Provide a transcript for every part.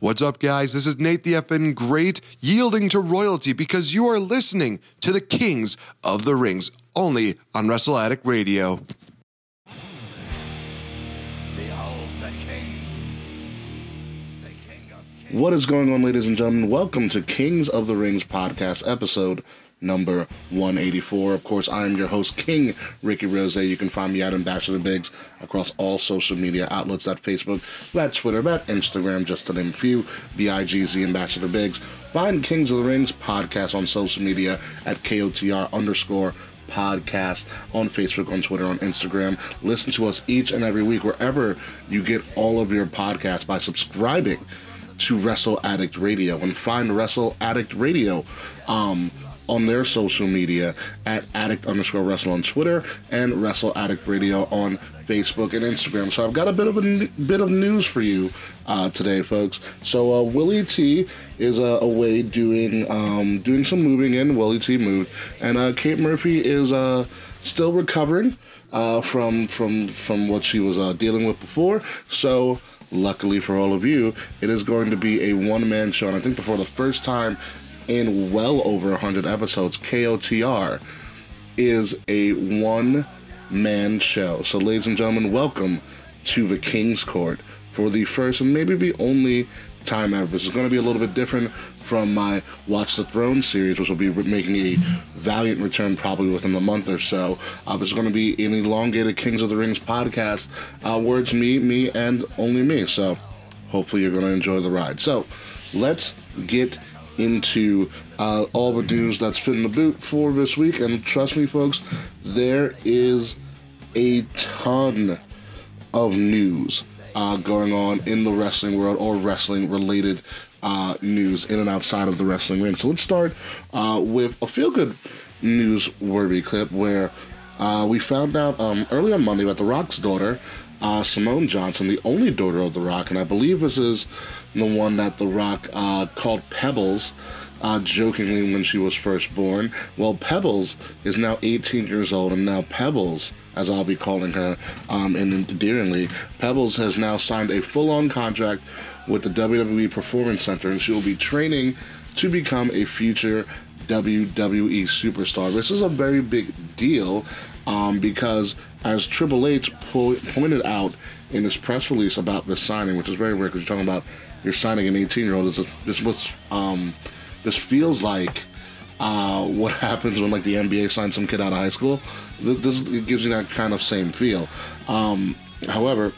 What's up, guys? This is Nate the effing Great, yielding to royalty because you are listening to the Kings of the Rings, only on Wrestle Addict Radio. Behold the king. The king of kings. What is going on, ladies and gentlemen? Welcome to Kings of the Rings podcast episode number 184. Of course, I am your host, King Ricky Rose. You can find me at Ambassador Bigz across all social media outlets that Facebook, that Twitter, that Instagram, just to name a few. B-I-G-Z Ambassador Bigz. Find Kings of the Rings podcast on social media at KOTR underscore podcast on Facebook, on Twitter, on Instagram. Listen to us each and every week wherever you get all of your podcasts by subscribing to Wrestle Addict Radio and find Wrestle Addict Radio um, on their social media at addict underscore wrestle on Twitter and Wrestle Addict Radio on Facebook and Instagram. So I've got a bit of a n- bit of news for you uh, today, folks. So uh, Willie T is uh, away doing um, doing some moving in. Willie T moved, and uh, Kate Murphy is uh, still recovering uh, from from from what she was dealing with before. So luckily for all of you, it is going to be a one man show. And I think for the first time in well over 100 episodes, KOTR is a one man show. So, ladies and gentlemen, welcome to the King's Court for the first and maybe the only time ever. This is going to be a little bit different from my Watch the Throne series, which will be making a valiant return probably within a month or so. Uh, this is going to be an elongated Kings of the Rings podcast uh, where it's me, me, and only me. So, hopefully, you're going to enjoy the ride. So, let's get into uh, all the news that's been in the boot for this week. And trust me, folks, there is a ton of news uh, going on in the wrestling world or wrestling related uh, news in and outside of the wrestling ring. So let's start uh, with a feel good newsworthy clip where uh, we found out um, early on Monday that The Rock's daughter, uh, Simone Johnson, the only daughter of The Rock, and I believe this is the one that The Rock uh, called Pebbles. Uh, jokingly when she was first born. Well, Pebbles is now 18 years old, and now Pebbles, as I'll be calling her um, and endearingly, Pebbles has now signed a full on contract with the WWE Performance Center, and she will be training to become a future WWE superstar. This is a very big deal um, because, as Triple H po- pointed out in his press release about this signing, which is very weird because you're talking about you're signing an 18 year old. This, this was um, this feels like uh, what happens when like the NBA signs some kid out of high school. Th- This gives you that kind of same feel. Um, however,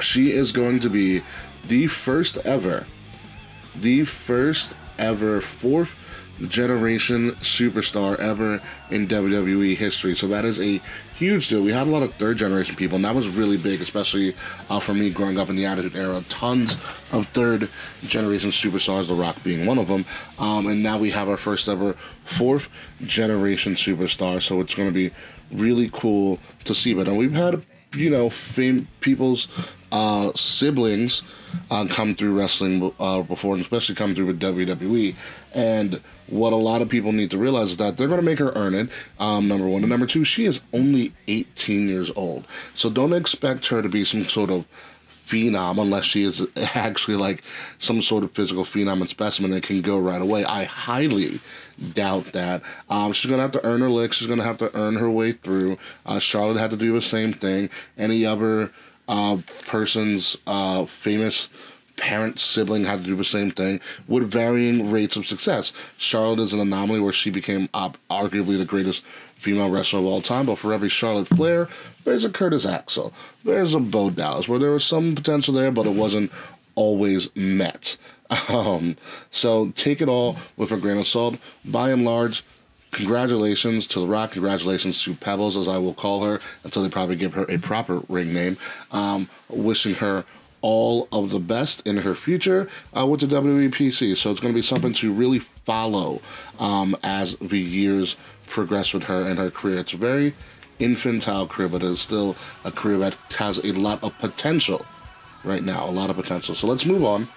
she is going to be the first ever, the first ever fourth generation superstar ever in WWE history. So that is a huge deal. We had a lot of third generation people, and that was really big, especially uh, for me growing up in the Attitude Era. Tons of third generation superstars, The Rock being one of them. Um, and now we have our first ever fourth generation superstar. So it's going to be really cool to see. But and we've had you know, fame people's uh, siblings uh, come through wrestling uh, before, and especially come through with WWE. And what a lot of people need to realize is that they're going to make her earn it. Um, number one, and number two, she is only 18 years old, so don't expect her to be some sort of phenom unless she is actually like some sort of physical phenom and specimen that can go right away. I highly doubt that. Um, she's gonna have to earn her licks. She's gonna have to earn her way through. Uh, Charlotte had to do the same thing. Any other uh, person's uh, famous parent sibling had to do the same thing with varying rates of success. Charlotte is an anomaly where she became op- arguably the greatest female wrestler of all time, but for every Charlotte Flair, there's a Curtis Axel, there's a Bo Dallas, where there was some potential there, but it wasn't always met. Um, so take it all with a grain of salt. By and large, congratulations to The Rock. Congratulations to Pebbles, as I will call her, until they probably give her a proper ring name. Um, wishing her all of the best in her future uh, with the WWPC. So it's going to be something to really follow um, as the years progress with her and her career. It's a very infantile career, but it is still a career that has a lot of potential right now. A lot of potential. So let's move on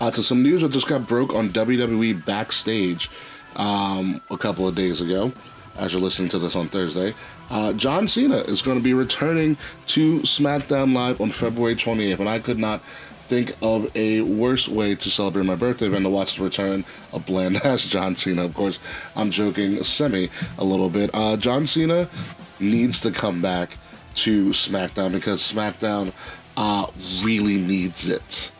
uh, to some news that just got broke on WWE backstage um, a couple of days ago. As you're listening to this on Thursday, uh, John Cena is going to be returning to SmackDown Live on February 28th, and I could not think of a worse way to celebrate my birthday than to watch the return of bland ass John Cena. Of course, I'm joking semi a little bit. Uh, John Cena needs to come back to SmackDown because SmackDown uh, really needs it.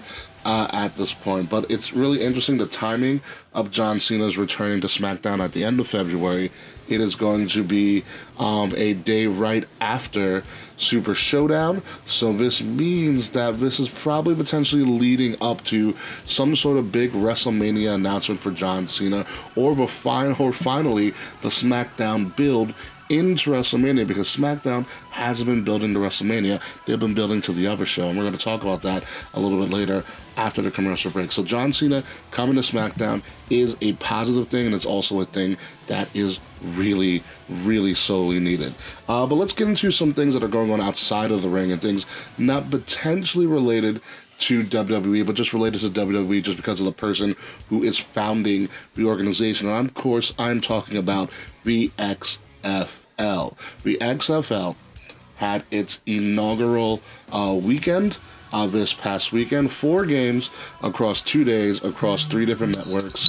Uh, at this point, but it's really interesting the timing of John Cena's returning to SmackDown at the end of February. It is going to be um, a day right after Super Showdown, so this means that this is probably potentially leading up to some sort of big WrestleMania announcement for John Cena, or the final, or finally the SmackDown build into WrestleMania because SmackDown hasn't been building to WrestleMania. They've been building to the other show, and we're going to talk about that a little bit later after the commercial break. So John Cena coming to SmackDown is a positive thing, and it's also a thing that is really, really sorely needed. Uh, but let's get into some things that are going on outside of the ring and things not potentially related to WWE, but just related to WWE just because of the person who is founding the organization. And of course, I'm talking about the XFL. The XFL had its inaugural uh, weekend uh, this past weekend. Four games across two days across three different networks.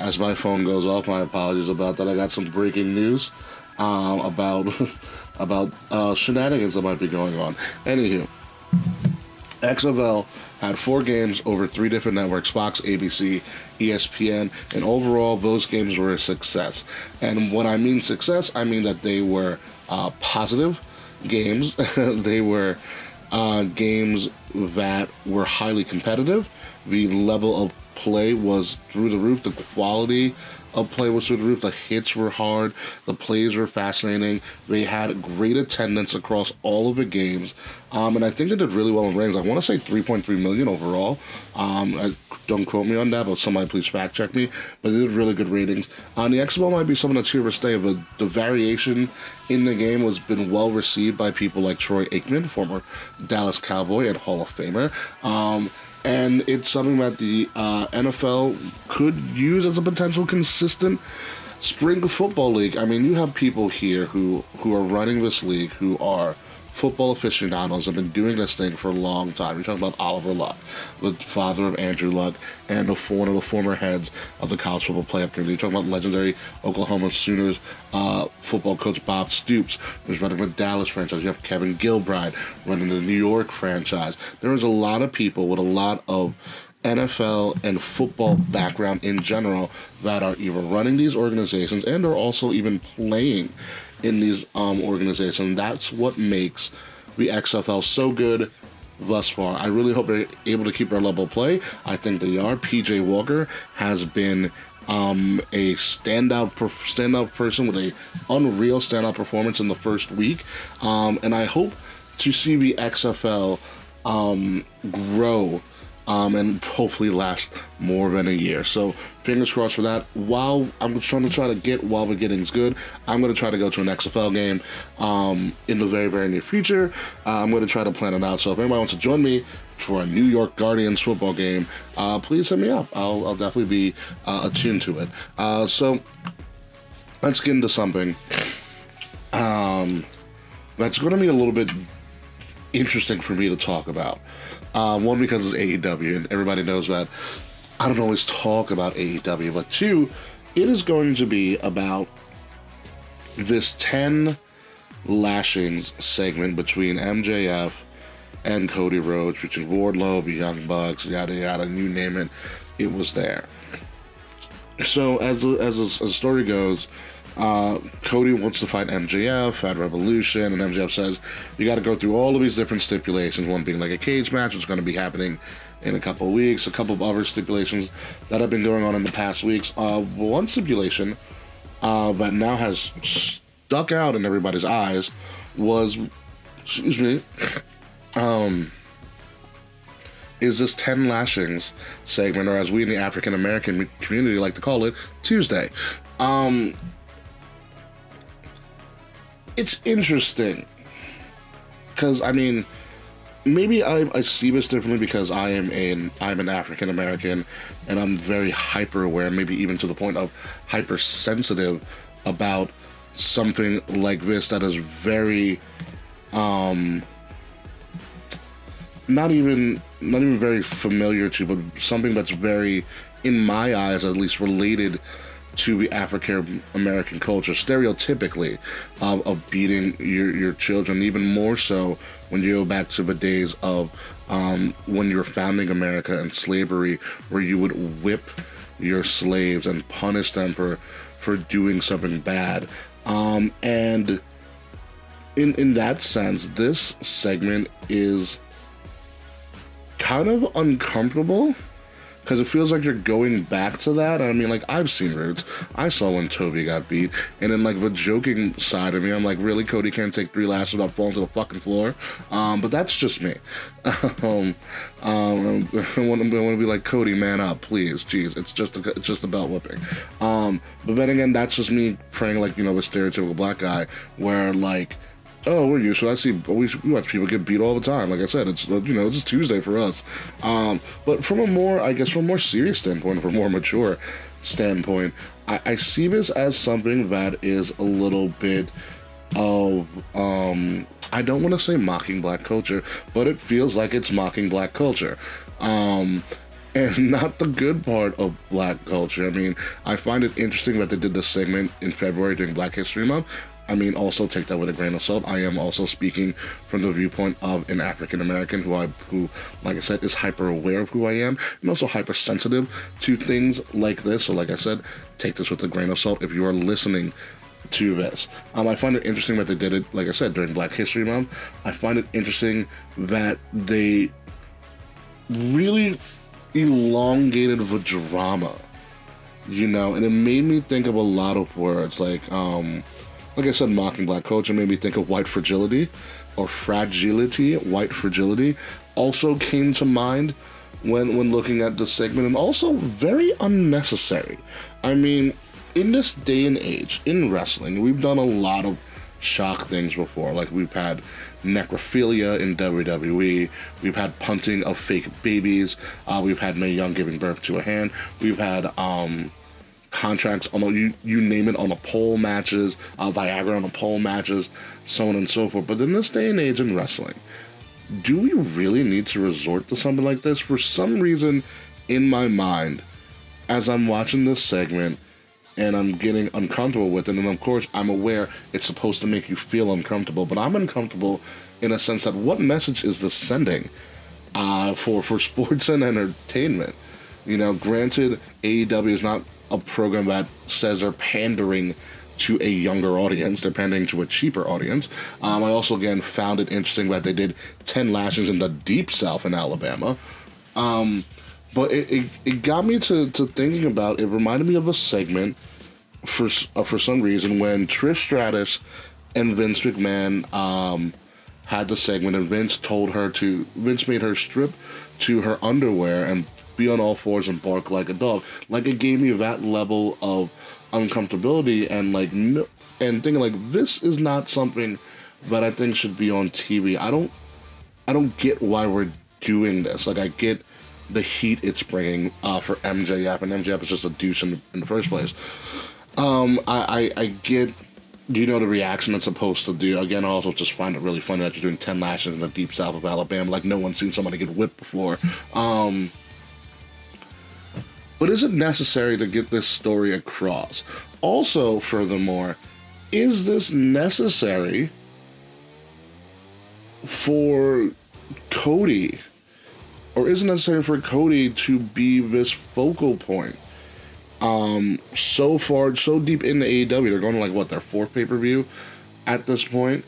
As my phone goes off, my apologies about that. I got some breaking news um, about about uh, shenanigans that might be going on. Anywho, XFL had four games over three different networks Fox, ABC, ESPN, and overall, those games were a success. And when I mean success, I mean that they were uh, positive games, they were uh, games that were highly competitive. The level of play was through the roof, the quality of play was through the roof. The hits were hard. The plays were fascinating. They had great attendance across all of the games, um, and I think they did really well in ratings. I want to say 3.3 million overall. Um, I, don't quote me on that, but somebody please fact check me. But they did really good ratings. On uh, the XFL might be something that's here to stay, but the variation in the game was been well received by people like Troy Aikman, former Dallas Cowboy and Hall of Famer. Um, and it's something that the uh, NFL could use as a potential consistent spring football league. I mean, you have people here who who are running this league who are football aficionados have been doing this thing for a long time. You're talking about Oliver Luck, the father of Andrew Luck, and one of the former heads of the college football playoff committee. You're talking about legendary Oklahoma Sooners uh, football coach Bob Stoops, who's running the Dallas franchise. You have Kevin Gilbride running the New York franchise. There is a lot of people with a lot of NFL and football background in general that are either running these organizations and are also even playing in these um, organizations. That's what makes the XFL so good thus far. I really hope they're able to keep their level of play. I think they are. PJ Walker has been um, a standout standout person with a unreal standout performance in the first week, um, and I hope to see the XFL um, grow um, and hopefully last more than a year. So fingers crossed for that. While I'm trying to try to get while the getting's good, I'm going to try to go to an XFL game um, in the very very near future. Uh, I'm going to try to plan it out. So if anybody wants to join me for a New York Guardians football game, uh, please hit me up. I'll, I'll definitely be uh, attuned to it. Uh, so let's get into something. Um, that's going to be a little bit interesting for me to talk about. Um, one, because it's AEW, and everybody knows that I don't always talk about AEW, but two, it is going to be about this 10 lashings segment between MJF and Cody Rhodes, between Wardlow, the Young Bucks, yada yada, you name it, it was there. So, as, as, the story goes, uh, Cody wants to fight MJF at Revolution, and MJF says you got to go through all of these different stipulations. One being like a cage match, which is going to be happening in a couple of weeks. A couple of other stipulations that have been going on in the past weeks. Uh, one stipulation uh, that now has stuck out in everybody's eyes was, excuse me, um, is this 10 lashings segment, or as we in the African American community like to call it, Tuesday. Um, it's interesting because I mean, maybe I, I see this differently because I am an I'm an African American and I'm very hyper aware, maybe even to the point of hypersensitive about something like this that is very um not even not even very familiar to, but something that's very, in my eyes at least, related to African American culture, stereotypically, of, of beating your, your children, even more so when you go back to the days of um, when you were founding America and slavery, where you would whip your slaves and punish them for, for doing something bad. Um, and in, in that sense, this segment is kind of uncomfortable because it feels like you're going back to that. I mean, like I've seen Roots. I saw when Toby got beat, and then like the joking side of me, I'm like, really, Cody can't take three lashes without falling to the fucking floor. Um, but that's just me. um, um, I want to be like Cody, man up, please. Jeez, it's just a, it's just a belt whipping. Um, but then again, that's just me praying like you know a stereotypical black guy, where like oh, we're used to. It. I see we, we watch people get beat all the time. Like I said, it's you know it's Tuesday for us. Um, but from a more, I guess, from a more serious standpoint, from a more mature standpoint, I, I see this as something that is a little bit of um, I don't want to say mocking black culture, but it feels like it's mocking black culture. Um, and not the good part of black culture. I mean, I find it interesting that they did this segment in February during Black History Month I mean, also take that with a grain of salt. I am also speaking from the viewpoint of an African American who I, who, like I said, is hyper aware of who I am and also hypersensitive to things like this. So, like I said, take this with a grain of salt. If you are listening to this, um, I find it interesting that they did it, like I said, during Black History Month. I find it interesting that they really elongated the drama, you know, and it made me think of a lot of words like, um, like I said, mocking black culture made me think of white fragility or fragility, white fragility also came to mind when when looking at this segment and also very unnecessary. I mean, in this day and age in wrestling, we've done a lot of shock things before. Like we've had necrophilia in WWE, we've had punting of fake babies, uh, we've had Mae Young giving birth to a hand, we've had um, contracts on you you name it on a pole matches, uh, Viagra on a pole matches, so on and so forth. But in this day and age in wrestling, do we really need to resort to something like this? For some reason, in my mind, as I'm watching this segment and I'm getting uncomfortable with it, and of course I'm aware it's supposed to make you feel uncomfortable, but I'm uncomfortable in a sense that what message is this sending uh, for for sports and entertainment? You know, granted, AEW is not a program that says they're pandering to a younger audience, they're pandering to a cheaper audience. Um, I also again found it interesting that they did ten lashes in the deep south in Alabama. Um, but it, it, it, got me to, to thinking about it reminded me of a segment for uh, for some reason when Trish Stratus and Vince McMahon um, had the segment and Vince told her to Vince made her strip to her underwear and be on all fours and bark like a dog. Like it gave me that level of uncomfortability and like and thinking like this is not something that I think should be on TV. I don't I don't get why we're doing this. Like I get the heat it's bringing uh, for MJF, and MJF is just a douche in, in the first place. Um, I, I, I get you know the reaction it's supposed to do. Again, I also just find it really funny that you're doing ten lashes in the deep south of Alabama, like no one's seen somebody get whipped before. Um, but is it necessary to get this story across? Also, furthermore, is this necessary for Cody? Or is it necessary for Cody to be this focal point? Um, so far, so deep into AEW, they're going to like what their fourth pay per view at this point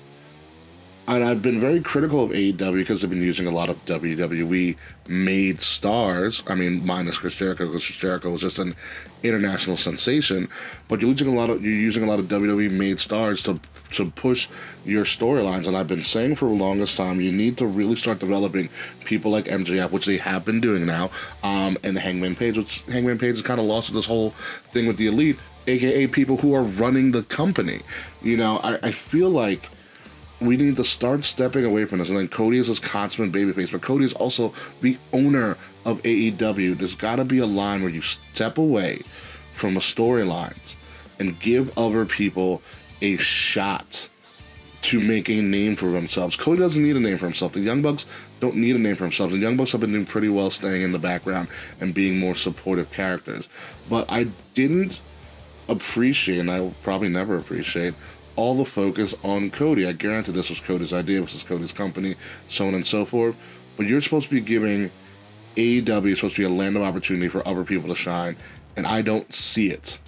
and I've been very critical of AEW because they've been using a lot of WWE made stars. I mean, minus Chris Jericho, because Chris Jericho was just an international sensation. But you're using a lot of you're using a lot of WWE made stars to to push your storylines. And I've been saying for the longest time, you need to really start developing people like MJF, which they have been doing now, um, and Hangman Page, which Hangman Page is kind of lost this whole thing with the elite, aka people who are running the company. You know, I, I feel like we need to start stepping away from this. And then Cody is this consummate babyface, but Cody is also the owner of AEW. There's got to be a line where you step away from the storylines and give other people a shot to make a name for themselves. Cody doesn't need a name for himself. The Young Bucks don't need a name for themselves. The Young Bucks have been doing pretty well staying in the background and being more supportive characters. But I didn't appreciate, and I will probably never appreciate, all the focus on Cody. I guarantee this was Cody's idea, this was Cody's company, so on and so forth. But you're supposed to be giving AEW supposed to be a land of opportunity for other people to shine, and I don't see it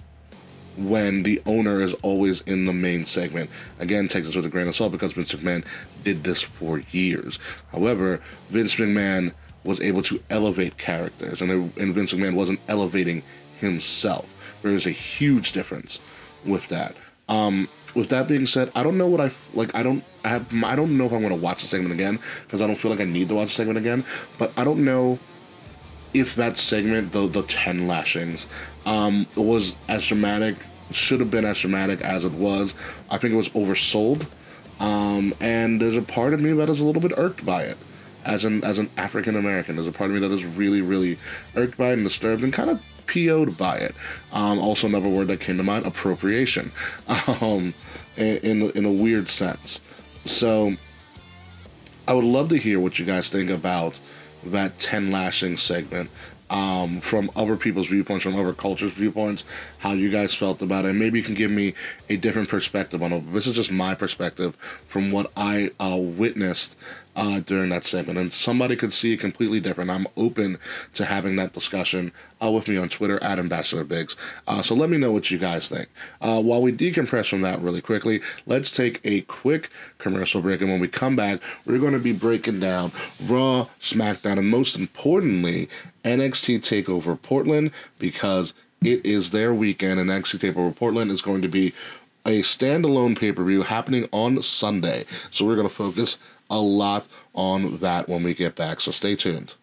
when the owner is always in the main segment. Again, takes this with a grain of salt because Vince McMahon did this for years. However, Vince McMahon was able to elevate characters, and, and Vince McMahon wasn't elevating himself. There is a huge difference with that. Um, with that being said, I don't know what I like. I don't. I have. I don't know if I'm going to watch the segment again because I don't feel like I need to watch the segment again. But I don't know if that segment, the the ten lashings, um, was as dramatic, should have been as dramatic as it was. I think it was oversold, um, and there's a part of me that is a little bit irked by it. As an as an African American, there's a part of me that is really really irked by it and disturbed and kind of PO'd by it. Um, also, another word that came to mind: appropriation, um, in in a weird sense. So, I would love to hear what you guys think about that 10 lashing segment um, from other people's viewpoints, from other cultures' viewpoints, how you guys felt about it. Maybe you can give me a different perspective on it. This is just my perspective from what I uh, witnessed uh, during that segment. And somebody could see it completely different. I'm open to having that discussion uh, with me on Twitter at Ambassador Bigz. Uh, so let me know what you guys think. Uh, while we decompress from that really quickly, let's take a quick commercial break. And when we come back, we're going to be breaking down Raw, SmackDown, and most importantly, NXT TakeOver Portland because it is their weekend, and NXT TakeOver Portland is going to be a standalone pay per view happening on Sunday. So we're going to focus a lot on that when we get back. So stay tuned.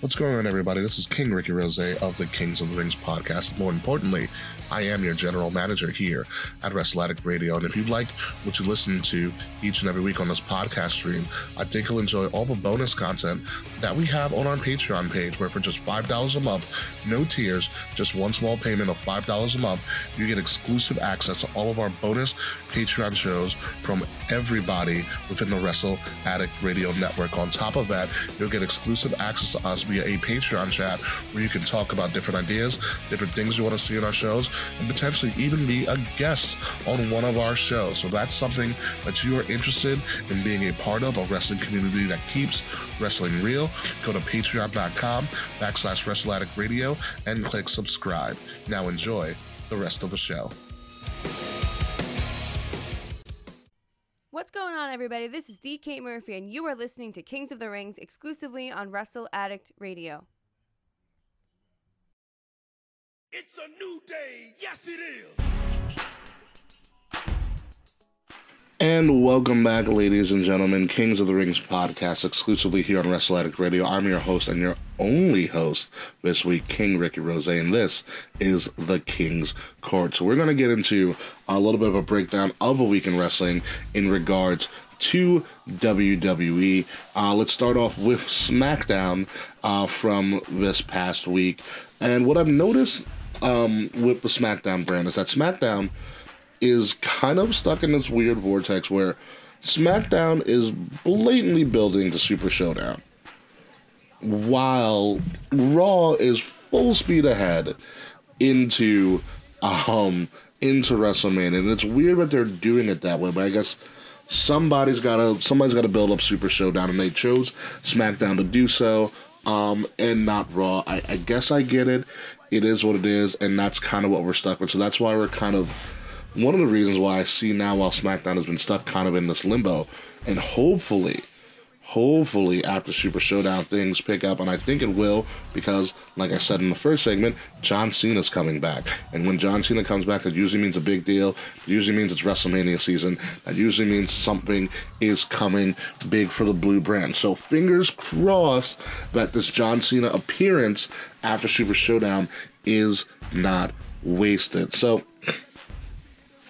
What's going on, everybody? This is King Ricky Rose of the Kings of the Rings podcast. More importantly, I am your general manager here at Wrestle Addict Radio. And if you like what you listen to each and every week on this podcast stream, I think you'll enjoy all the bonus content that we have on our Patreon page, where for just $5 a month, no tiers, just one small payment of $5 a month, you get exclusive access to all of our bonus Patreon shows from everybody within the Wrestle Addict Radio Network. On top of that, you'll get exclusive access to us via a Patreon chat where you can talk about different ideas, different things you want to see in our shows, and potentially even be a guest on one of our shows. So that's something that you are interested in being a part of, a wrestling community that keeps wrestling real. Go to patreon.com backslash wrestle radio and click subscribe. Now enjoy the rest of the show. What's going on, everybody? This is the Kate Murphy, and you are listening to Kings of the Rings exclusively on Wrestle Addict Radio. It's a new day. Yes, it is. And welcome back, ladies and gentlemen. Kings of the Rings podcast, exclusively here on Wrestle Addict Radio. I'm your host and your only host this week, King Ricky Rose, and this is the King's Court. So we're going to get into a little bit of a breakdown of a week in wrestling in regards to WWE. Uh, let's start off with SmackDown uh, from this past week. And what I've noticed um, with the SmackDown brand is that SmackDown is kind of stuck in this weird vortex where SmackDown is blatantly building the Super Showdown, while Raw is full speed ahead into um into WrestleMania, and it's weird that they're doing it that way. But I guess somebody's gotta somebody's gotta build up Super Showdown, and they chose SmackDown to do so, um, and not Raw. I, I guess I get it. It is what it is, and that's kind of what we're stuck with. So that's why we're kind of one of the reasons why I see now while SmackDown has been stuck kind of in this limbo, and hopefully, hopefully after Super Showdown things pick up, and I think it will because, like I said in the first segment, John Cena's coming back, and when John Cena comes back, that usually means a big deal. It usually means it's WrestleMania season. That usually means something is coming big for the blue brand. So fingers crossed that this John Cena appearance after Super Showdown is not wasted. So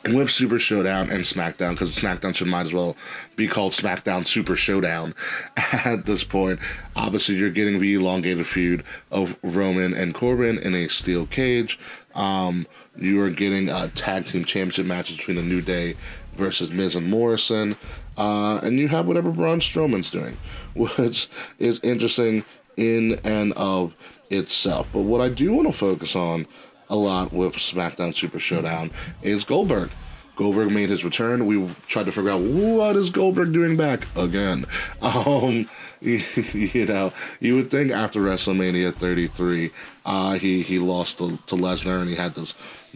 with Super Showdown and SmackDown, because SmackDown should might as well be called SmackDown Super Showdown at this point. Obviously, you're getting the elongated feud of Roman and Corbin in a steel cage. Um, you are getting a tag team championship match between the New Day versus Miz and Morrison. Uh, and you have whatever Braun Strowman's doing, which is interesting in and of itself. But what I do want to focus on a lot with SmackDown Super Showdown is Goldberg. Goldberg made his return. We tried to figure out what is Goldberg doing back again. Um, you know, you would think after WrestleMania 33, uh, he he lost to, to Lesnar and he had this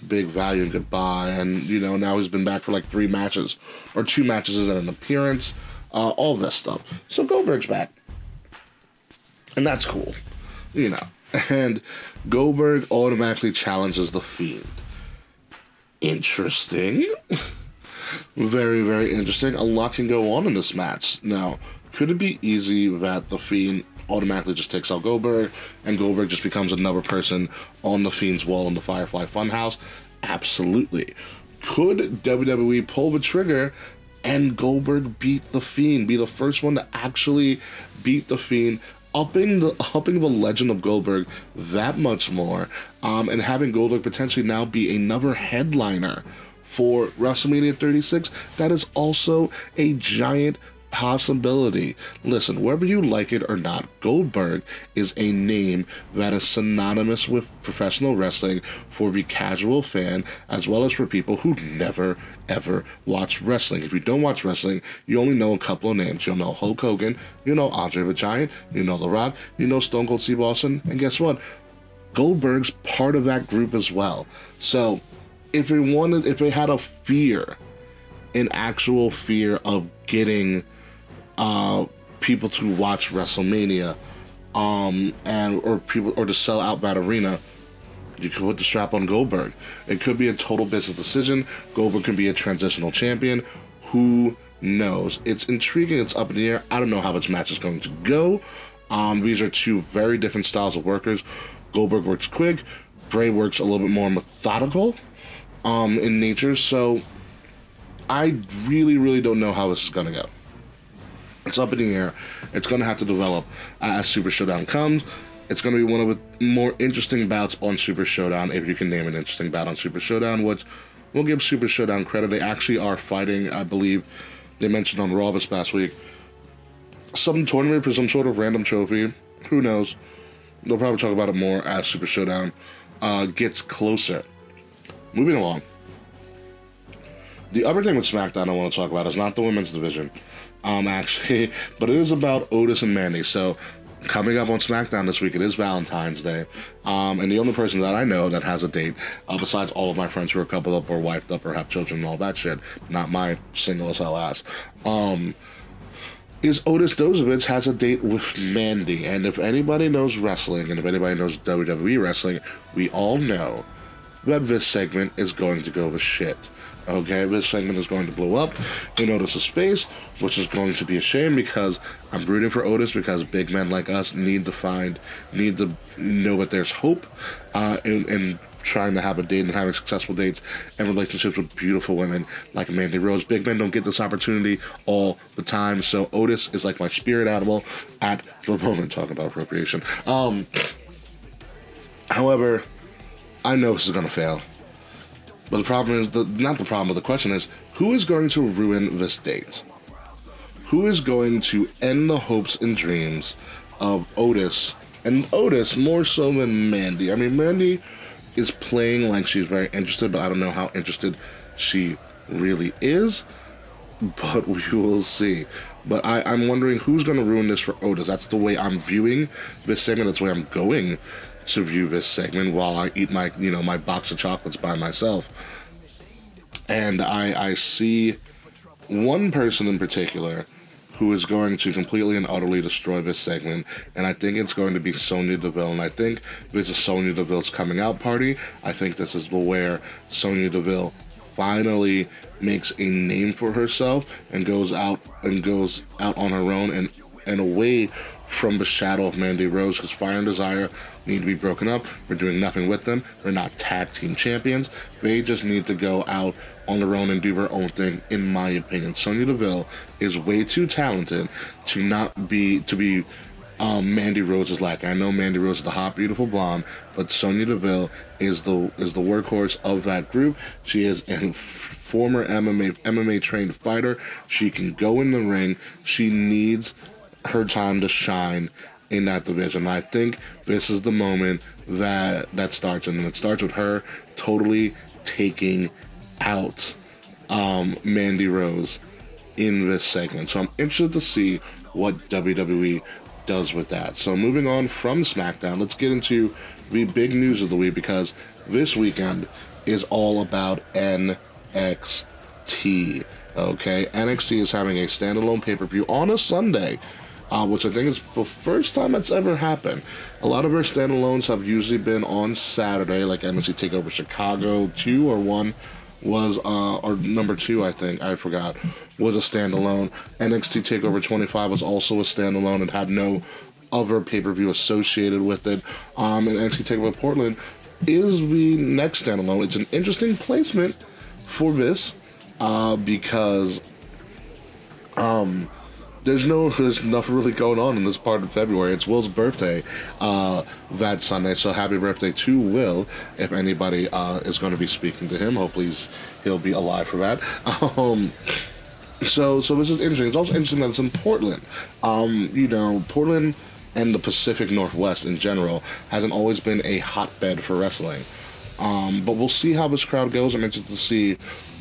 big valiant goodbye, and you know now he's been back for like three matches or two matches and an appearance, uh, all this stuff. So Goldberg's back, and that's cool, you know. And Goldberg automatically challenges the Fiend. Interesting. very, very interesting. A lot can go on in this match. Now, could it be easy that the Fiend automatically just takes out Goldberg and Goldberg just becomes another person on the Fiend's wall in the Firefly Funhouse? Absolutely. Could WWE pull the trigger and Goldberg beat the Fiend, be the first one to actually beat the Fiend upping the upping the legend of Goldberg that much more, um, and having Goldberg potentially now be another headliner for WrestleMania 36. That is also a giant possibility. Listen, whether you like it or not, Goldberg is a name that is synonymous with professional wrestling for the casual fan as well as for people who never ever watch wrestling. If you don't watch wrestling, you only know a couple of names. You'll know Hulk Hogan, you know Andre the Giant, you know The Rock, you know Stone Cold Steve Austin, and guess what? Goldberg's part of that group as well. So, if they wanted, if they had a fear, an actual fear of getting uh, people to watch WrestleMania, um, and or people or to sell out that arena, you could put the strap on Goldberg. It could be a total business decision. Goldberg could be a transitional champion. Who knows? It's intriguing. It's up in the air. I don't know how this match is going to go. Um, these are two very different styles of workers. Goldberg works quick. Bray works a little bit more methodical um, in nature. So I really, really don't know how this is going to go. It's up in the air. It's going to have to develop as Super Showdown comes. It's going to be one of the more interesting bouts on Super Showdown, if you can name an interesting bout on Super Showdown, which we'll give Super Showdown credit. They actually are fighting, I believe, they mentioned on Raw this past week, some tournament for some sort of random trophy. Who knows? They'll probably talk about it more as Super Showdown uh, gets closer. Moving along. The other thing with SmackDown I want to talk about is not the women's division, um, actually, but it is about Otis and Mandy. So, coming up on SmackDown this week, it is Valentine's Day, um, and the only person that I know that has a date, uh, besides all of my friends who are coupled up or wifed up or have children and all that shit, not my single as hell ass, um, is Otis Dozovic has a date with Mandy. And if anybody knows wrestling, and if anybody knows WWE wrestling, we all know that this segment is going to go to shit. Okay, this segment is going to blow up in Otis' space, which is going to be a shame because I'm rooting for Otis because big men like us need to find, need to know that there's hope uh, in, in trying to have a date and having successful dates and relationships with beautiful women like Mandy Rose. Big men don't get this opportunity all the time, so Otis is like my spirit animal at the moment. Talk about appropriation. Um, however, I know this is going to fail. But the problem is, the, not the problem, but the question is, who is going to ruin this date? Who is going to end the hopes and dreams of Otis? And Otis more so than Mandy. I mean, Mandy is playing like she's very interested, but I don't know how interested she really is. But we will see. But I, I'm wondering who's going to ruin this for Otis. That's the way I'm viewing this segment. That's the way I'm going to view this segment while I eat my, you know, my box of chocolates by myself. And I, I see one person in particular who is going to completely and utterly destroy this segment, and I think it's going to be Sonya Deville. And I think this is Sonya Deville's coming out party. I think this is where Sonya Deville finally makes a name for herself and goes out and goes out on her own and and away from the shadow of Mandy Rose because Fire and Desire need to be broken up. We're doing nothing with them. They're not tag team champions. They just need to go out on their own and do their own thing, in my opinion. Sonya Deville is way too talented to not be to be um, Mandy Rose is lacking. I know Mandy Rose is the hot, beautiful blonde, but Sonya Deville is the is the workhorse of that group. She is a former MMA MMA trained fighter. She can go in the ring. She needs her time to shine in that division. I think this is the moment that that starts, and it starts with her totally taking out um, Mandy Rose in this segment. So I'm interested to see what WWE does with that. So moving on from SmackDown, let's get into the big news of the week because this weekend is all about NXT. Okay, NXT is having a standalone pay per view on a Sunday. Uh, which I think is the first time that's ever happened. A lot of our standalones have usually been on Saturday, like NXT Takeover Chicago 2 or 1 was uh or number two I think I forgot was a standalone. NXT Takeover 25 was also a standalone and had no other pay per view associated with it. Um, and NXT Takeover Portland is the next standalone. It's an interesting placement for this uh, because um there's no there's nothing really going on in this part of February. It's Will's birthday uh, that Sunday, so happy birthday to Will. If anybody uh, is going to be speaking to him, hopefully he's, he'll be alive for that. Um, so so this is interesting. It's also interesting that it's in Portland. Um, you know, Portland and the Pacific Northwest in general hasn't always been a hotbed for wrestling. Um, but we'll see how this crowd goes. I'm interested to see.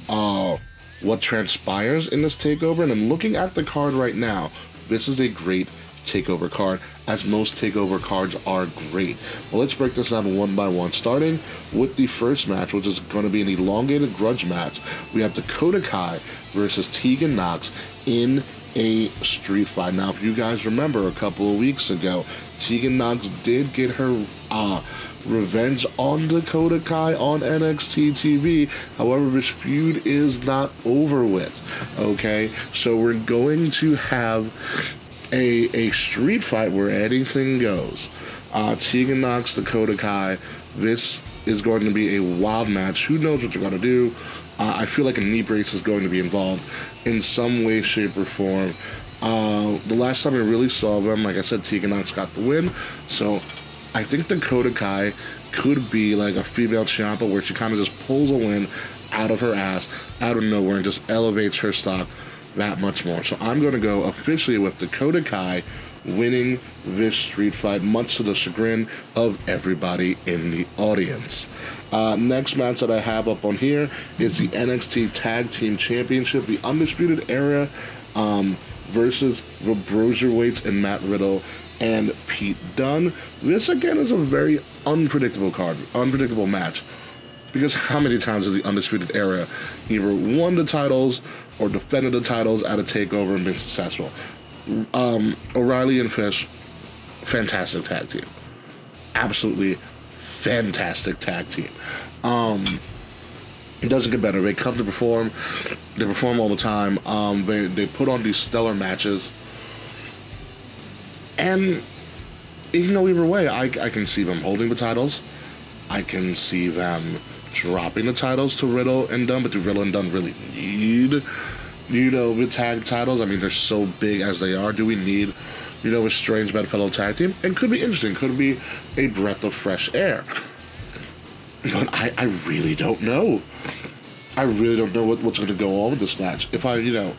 Uh, what transpires in this takeover. And I'm looking at the card right now. This is a great takeover card, as most takeover cards are great. Well, let's break this down one by one, starting with the first match, which is going to be an elongated grudge match. We have Dakota Kai versus Tegan Nox in a street fight. Now, if you guys remember a couple of weeks ago, Tegan Nox did get her uh, revenge on Dakota Kai on NXT TV. However, this feud is not over with. Okay, so we're going to have a a street fight where anything goes. Uh, Tegan Nox, Dakota Kai. This is going to be a wild match. Who knows what they're going to do? Uh, I feel like a knee brace is going to be involved in some way, shape, or form. Uh, the last time I really saw them, like I said, Tegan Nox got the win. So I think Dakota Kai could be like a female Ciampa where she kind of just pulls a win out of her ass, out of nowhere, and just elevates her stock that much more. So I'm going to go officially with Dakota Kai winning this street fight, much to the chagrin of everybody in the audience. Uh, next match that I have up on here is the NXT Tag Team Championship, the Undisputed Era um, versus the Broserweights and Matt Riddle and Pete Dunne. This again is a very unpredictable card, unpredictable match. Because how many times has the Undisputed Era either won the titles or defended the titles at a takeover and been successful? Um, O'Reilly and Fish, fantastic tag team. Absolutely fantastic tag team. Um, it doesn't get better. They come to perform. They perform all the time. Um, they, they put on these stellar matches. And you know, either way, I, I can see them holding the titles. I can see them dropping the titles to Riddle and Dunne, but do Riddle and Dunne really need, you know, the tag titles? I mean, they're so big as they are. Do we need, you know, a strange bedfellow tag team? And could be interesting. Could be a breath of fresh air. But I, I really don't know. I really don't know what, what's going to go on with this match. If I, you know,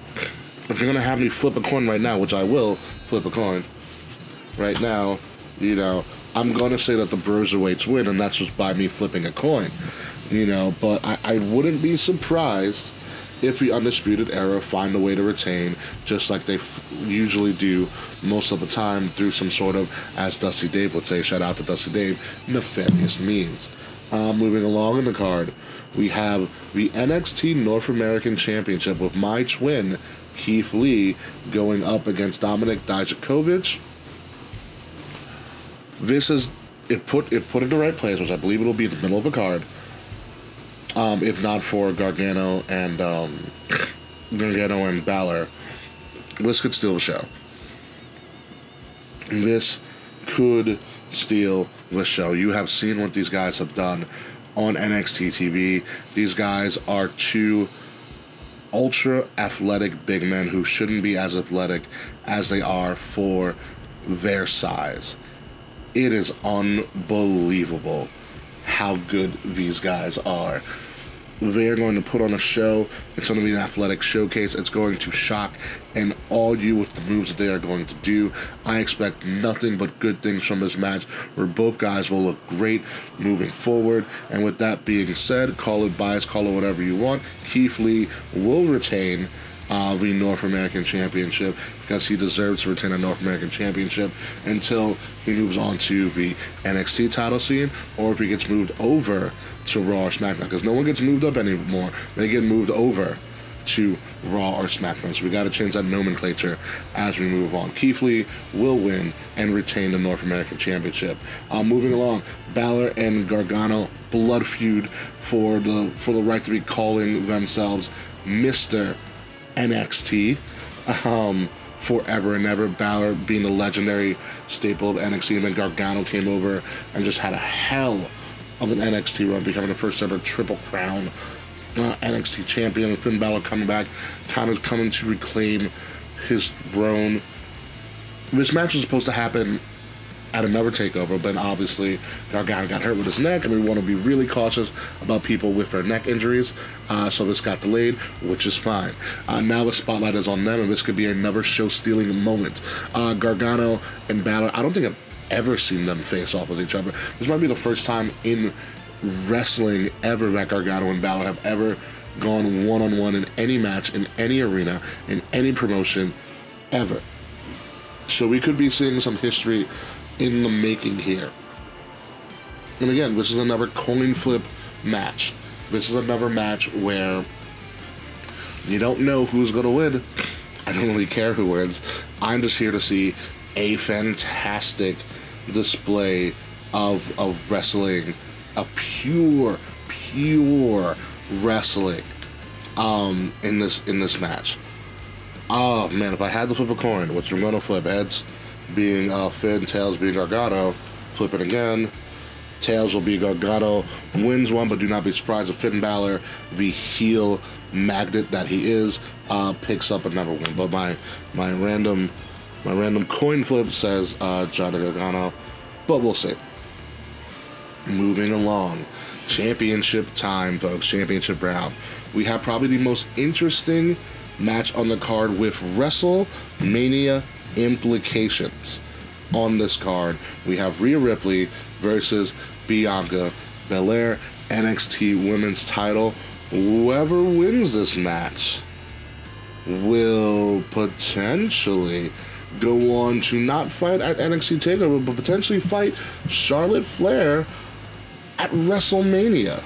if you're going to have me flip a coin right now, which I will flip a coin right now, you know, I'm going to say that the Bruiserweights win, and that's just by me flipping a coin, you know. But I, I wouldn't be surprised if the Undisputed Era find a way to retain, just like they f- usually do most of the time through some sort of, as Dusty Dave would say, shout out to Dusty Dave, nefarious means. Uh, moving along in the card, we have the NXT North American Championship with my twin, Keith Lee, going up against Dominik Dijakovic. This is it put it put in the right place, which I believe it'll be in the middle of a card. Um, if not for Gargano and um, Gargano and Balor, this could steal the show. This could steal the show. You have seen what these guys have done on NXT TV. These guys are two ultra athletic big men who shouldn't be as athletic as they are for their size. It is unbelievable how good these guys are. They're going to put on a show. It's going to be an athletic showcase. It's going to shock and awe you with the moves that they are going to do. I expect nothing but good things from this match where both guys will look great moving forward. And with that being said, call it bias, call it whatever you want. Keith Lee will retain uh, the North American Championship because he deserves to retain a North American Championship until he moves on to the NXT title scene or if he gets moved over to Raw or SmackDown because no one gets moved up anymore. They get moved over to Raw or SmackDown. So we got to change that nomenclature as we move on. Keith Lee will win and retain the North American Championship. Uh, moving along, Balor and Gargano blood feud for the for the right to be calling themselves Mister NXT. Um, forever and ever. Balor being a legendary staple of NXT, and then Gargano came over and just had a hell of an NXT run, becoming the first ever Triple Crown uh, NXT champion. And Finn Balor coming back, kind of coming to reclaim his throne. This match was supposed to happen at another takeover, but obviously Gargano got hurt with his neck, and we want to be really cautious about people with their neck injuries. Uh, so this got delayed, which is fine. Uh, now the spotlight is on them, and this could be another show-stealing moment. Uh, Gargano and Balor, I don't think I've ever seen them face off with each other. This might be the first time in wrestling ever that Gargano and Balor have ever gone one-on-one in any match, in any arena, in any promotion, ever. So we could be seeing some history in the making here. And again, this is another coin flip match. This is another match where you don't know who's going to win. I don't really care who wins. I'm just here to see a fantastic display of, of wrestling, a pure, pure wrestling um, in this in this match. Oh man, if I had to flip a coin, which I'm gonna flip, heads being uh, Finn, tails being Gargano, flip it again. Tails will be Gargano, wins one, but do not be surprised if Finn Balor, the heel magnet that he is, uh, picks up another one. But my my random my random coin flip says uh, Gargano, but we'll see. Moving along, championship time, folks. Championship round. We have probably the most interesting match on the card with WrestleMania implications. On this card, we have Rhea Ripley versus Bianca Belair, NXT Women's Title. Whoever wins this match will potentially go on to not fight at NXT Takeover, but potentially fight Charlotte Flair at WrestleMania.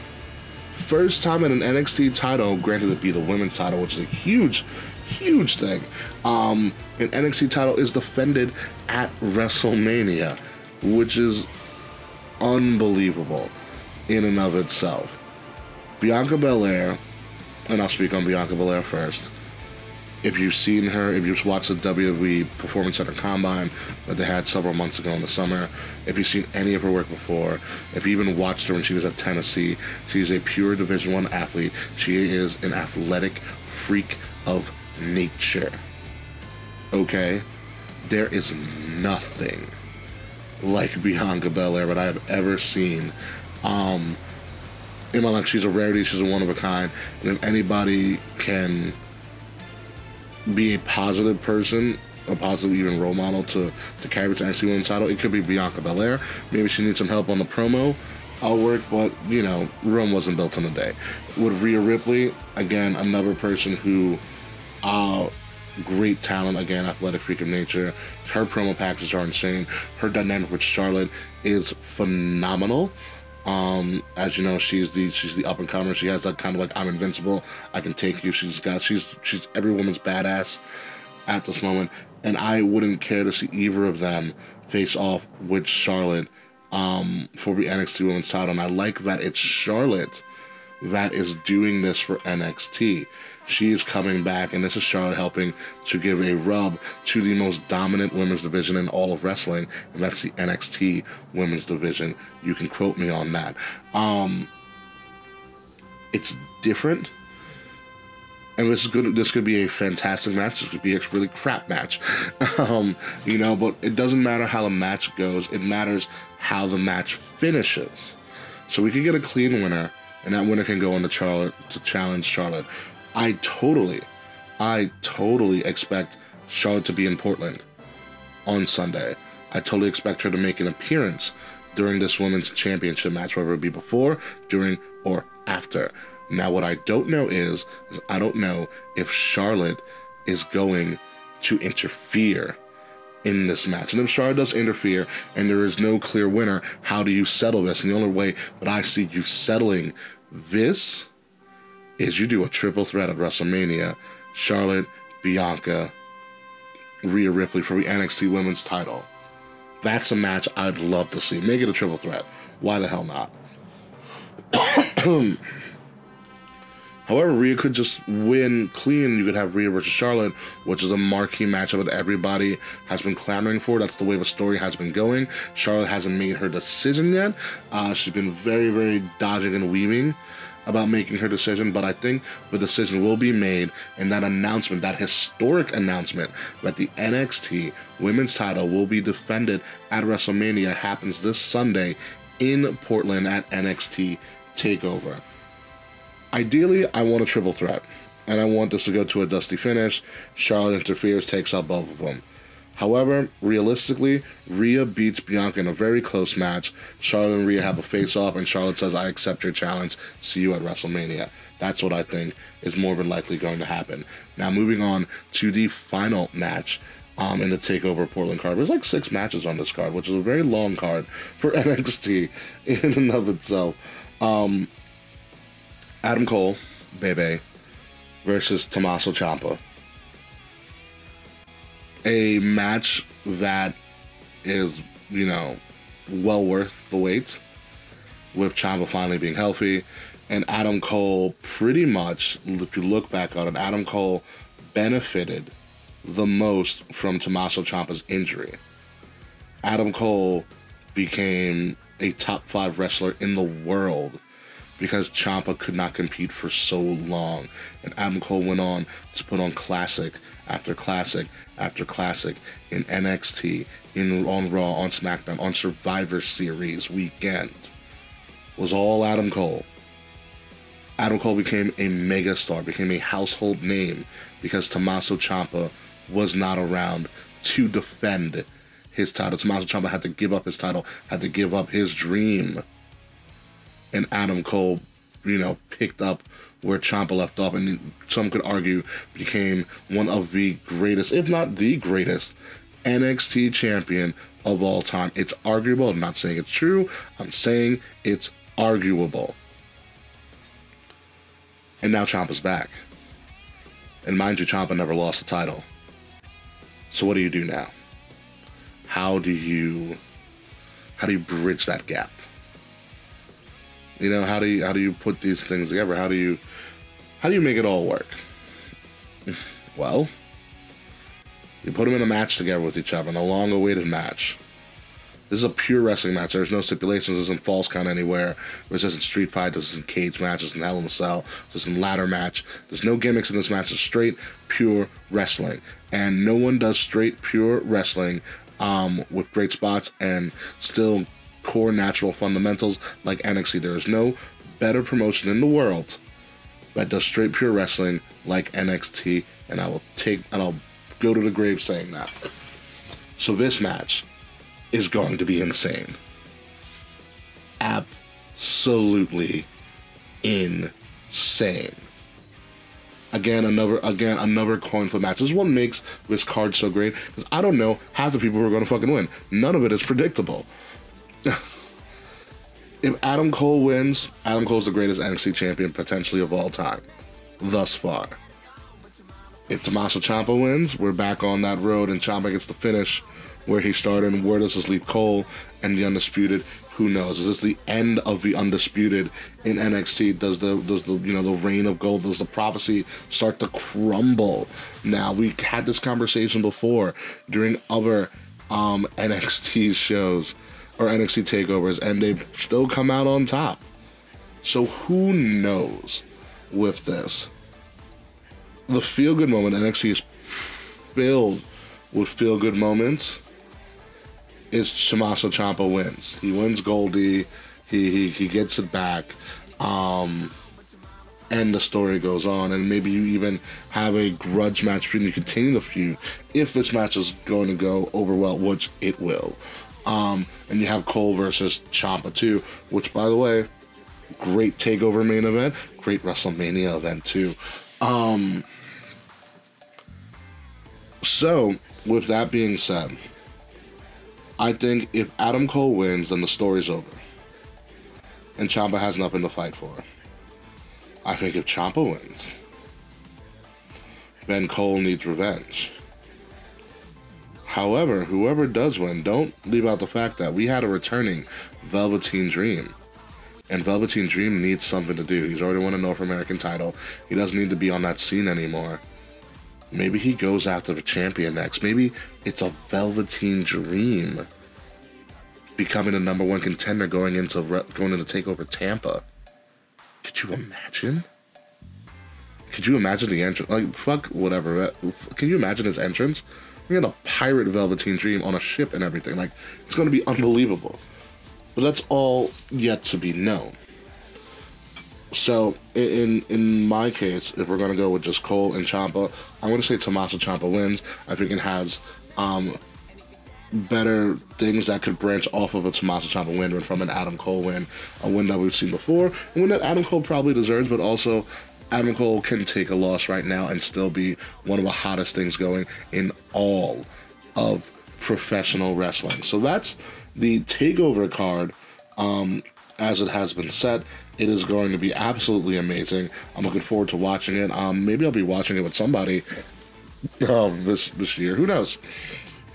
First time in an NXT title, granted it be the women's title, which is a huge, huge thing. Um, an NXT title is defended at WrestleMania, which is unbelievable in and of itself. Bianca Belair, and I'll speak on Bianca Belair first. If you've seen her, if you've watched the WWE Performance Center Combine that they had several months ago in the summer, if you've seen any of her work before, if you even watched her when she was at Tennessee, she's a pure Division One athlete. She is an athletic freak of nature. Okay, there is nothing like Bianca Belair that I have ever seen. Um, in my life, she's a rarity. She's a one of a kind, and if anybody can be a positive person, a positive even role model to to carry to NXT Women's title, it could be Bianca Belair. Maybe she needs some help on the promo. I'll work, but you know, Rome wasn't built in a day. With Rhea Ripley, again, another person who, uh, great talent, again, athletic freak of nature. Her promo packages are insane. Her dynamic with Charlotte is phenomenal. Um, as you know, she's the she's the up and comer. She has that kind of like I'm invincible. I can take you. She's got she's she's every woman's badass at this moment, and I wouldn't care to see either of them face off with Charlotte um, for the NXT Women's Title. And I like that it's Charlotte that is doing this for NXT. She is coming back, and this is Charlotte helping to give a rub to the most dominant women's division in all of wrestling, and that's the NXT women's division. You can quote me on that. Um, it's different. and this is good. This could be a fantastic match. This could be a really crap match, um, you know. But it doesn't matter how the match goes. It matters how the match finishes. So we could get a clean winner, and that winner can go on to Charlotte to challenge Charlotte. I totally, I totally expect Charlotte to be in Portland on Sunday. I totally expect her to make an appearance during this women's championship match, whether it be before, during, or after. Now, what I don't know is, is I don't know if Charlotte is going to interfere in this match. And if Charlotte does interfere and there is no clear winner, how do you settle this? And the only way that I see you settling this is you do a triple threat at WrestleMania Charlotte, Bianca, Rhea Ripley for the NXT Women's title. That's a match I'd love to see. Make it a triple threat. Why the hell not? However, Rhea could just win clean. You could have Rhea versus Charlotte, which is a marquee matchup that everybody has been clamoring for. That's the way the story has been going. Charlotte hasn't made her decision yet. Uh, she's been very, very dodging and weaving about making her decision, but I think the decision will be made in that announcement, that historic announcement that the NXT women's title will be defended at WrestleMania happens this Sunday in Portland at NXT TakeOver. Ideally, I want a triple threat, and I want this to go to a dusty finish. Charlotte interferes, takes out both of them. However, realistically, Rhea beats Bianca in a very close match. Charlotte and Rhea have a face off, and Charlotte says, I accept your challenge. See you at WrestleMania. That's what I think is more than likely going to happen. Now, moving on to the final match um, in the TakeOver Portland card. There's like six matches on this card, which is a very long card for NXT in and of itself. Um, Adam Cole, Bay Bay, versus Tommaso Ciampa. A match that is, you know, well worth the wait, with Ciampa finally being healthy, and Adam Cole pretty much, if you look back on it, Adam Cole benefited the most from Tommaso Ciampa's injury. Adam Cole became a top five wrestler in the world because Ciampa could not compete for so long. And Adam Cole went on to put on classic after classic after classic in NXT, in on Raw, on SmackDown, on Survivor Series weekend. Was all Adam Cole. Adam Cole became a megastar, became a household name because Tommaso Ciampa was not around to defend his title. Tommaso Ciampa had to give up his title, had to give up his dream and Adam Cole, you know, picked up where Ciampa left off, and some could argue became one of the greatest, if not the greatest, NXT champion of all time. It's arguable. I'm not saying it's true. I'm saying it's arguable. And now Ciampa's back. And mind you, Ciampa never lost the title. So what do you do now? How do you how do you bridge that gap? You know, how do you how do you put these things together? How do you how do you make it all work? Well, you put them in a match together with each other, in a long-awaited match. This is a pure wrestling match. There's no stipulations. This isn't false count anywhere. This isn't street fight. This isn't cage match. This isn't Hell in a Cell. This isn't ladder match. There's no gimmicks in this match. It's straight, pure wrestling. And no one does straight, pure wrestling um, with great spots and still core natural fundamentals like NXT. There is no better promotion in the world that does straight pure wrestling like NXT, and I will take and I'll go to the grave saying that. So this match is going to be insane. Absolutely insane. Again, another again another coin flip match. This is what makes this card so great because I don't know half the people who are going to fucking win. None of it is predictable. if Adam Cole wins, Adam Cole's the greatest NXT champion potentially of all time, thus far. If Tommaso Ciampa wins, we're back on that road, and Ciampa gets the finish where he started. And where does this leave Cole and the Undisputed? Who knows? Is this the end of the Undisputed in NXT? Does the does the you know the reign of gold? Does the prophecy start to crumble? Now we had this conversation before during other um, NXT shows or NXT takeovers, and they've still come out on top. So who knows with this? the feel good moment. NXT is filled with feel good moments. Is Tommaso Ciampa wins. He wins Goldie. He he, he gets it back. Um, and the story goes on, and maybe you even have a grudge match between you continue the feud if this match is going to go over well, which it will. Um, and you have Cole versus Ciampa too, which by the way, great takeover main event, great WrestleMania event too. Um, so with that being said, I think if Adam Cole wins, then the story's over, and Ciampa has nothing to fight for. I think if Ciampa wins, then Cole needs revenge. However, whoever does win, don't leave out the fact that we had a returning Velveteen Dream. And Velveteen Dream needs something to do. He's already won a North American title. He doesn't need to be on that scene anymore. Maybe he goes after the champion next. Maybe it's a Velveteen Dream becoming a number one contender going into going into Takeover Tampa. Could you imagine? Could you imagine the entrance? Like, fuck whatever. Can you imagine his entrance? We're gonna pirate Velveteen Dream on a ship and everything. Like, it's gonna be unbelievable. But that's all yet to be known. So, in in my case, if we're gonna go with just Cole and Ciampa, I'm gonna say Tommaso Ciampa wins. I think it has um, better things that could branch off of a Tommaso Ciampa win from an Adam Cole win, a win that we've seen before, a win that Adam Cole probably deserves, but also Adam Cole can take a loss right now and still be one of the hottest things going in all of professional wrestling. So that's the takeover card um, as it has been set. It is going to be absolutely amazing. I'm looking forward to watching it. Um, maybe I'll be watching it with somebody um, this this year. Who knows?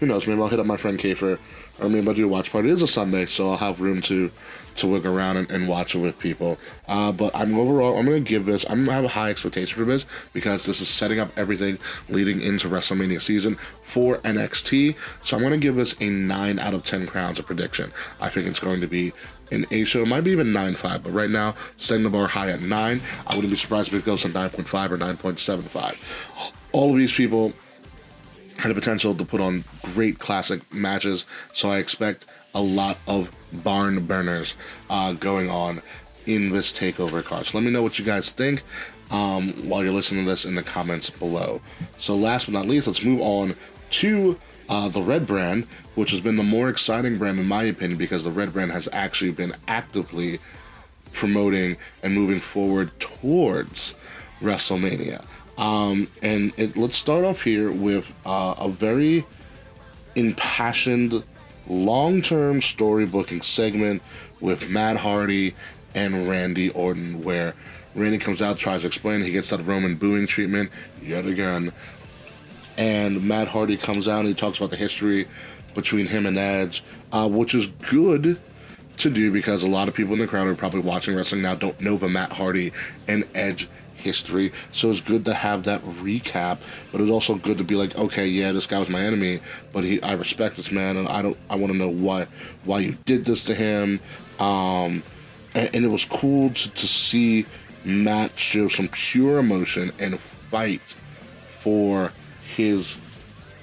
Who knows? Maybe I'll hit up my friend Kafer, or maybe I'll do a watch party. It is a Sunday, so I'll have room to to look around and, and watch it with people. Uh, but I'm overall, I'm gonna give this. I'm gonna have a high expectation for this because this is setting up everything leading into WrestleMania season for NXT. So I'm gonna give this a nine out of ten crowns a prediction. I think it's going to be an A show. It might be even 9.5, but right now, setting the bar high at 9. I wouldn't be surprised if it goes to 9.5 or 9.75. All of these people had the potential to put on great classic matches. So I expect a lot of barn burners uh, going on in this takeover card. So let me know what you guys think um, while you're listening to this in the comments below. So last but not least, let's move on to uh, the red brand, which has been the more exciting brand in my opinion because the red brand has actually been actively promoting and moving forward towards WrestleMania. Um, and it, let's start off here with uh, a very impassioned, long term storybooking segment with Matt Hardy and Randy Orton, where Randy comes out, tries to explain, he gets that Roman booing treatment yet again. And Matt Hardy comes out and he talks about the history between him and Edge, uh, which is good to do because a lot of people in the crowd are probably watching wrestling now don't know the Matt Hardy and Edge history. So it's good to have that recap, but it's also good to be like, okay, yeah, this guy was my enemy, but he, I respect this man, and I don't, I want to know why, why you did this to him. Um, and, and it was cool to, to see Matt show some pure emotion and fight for his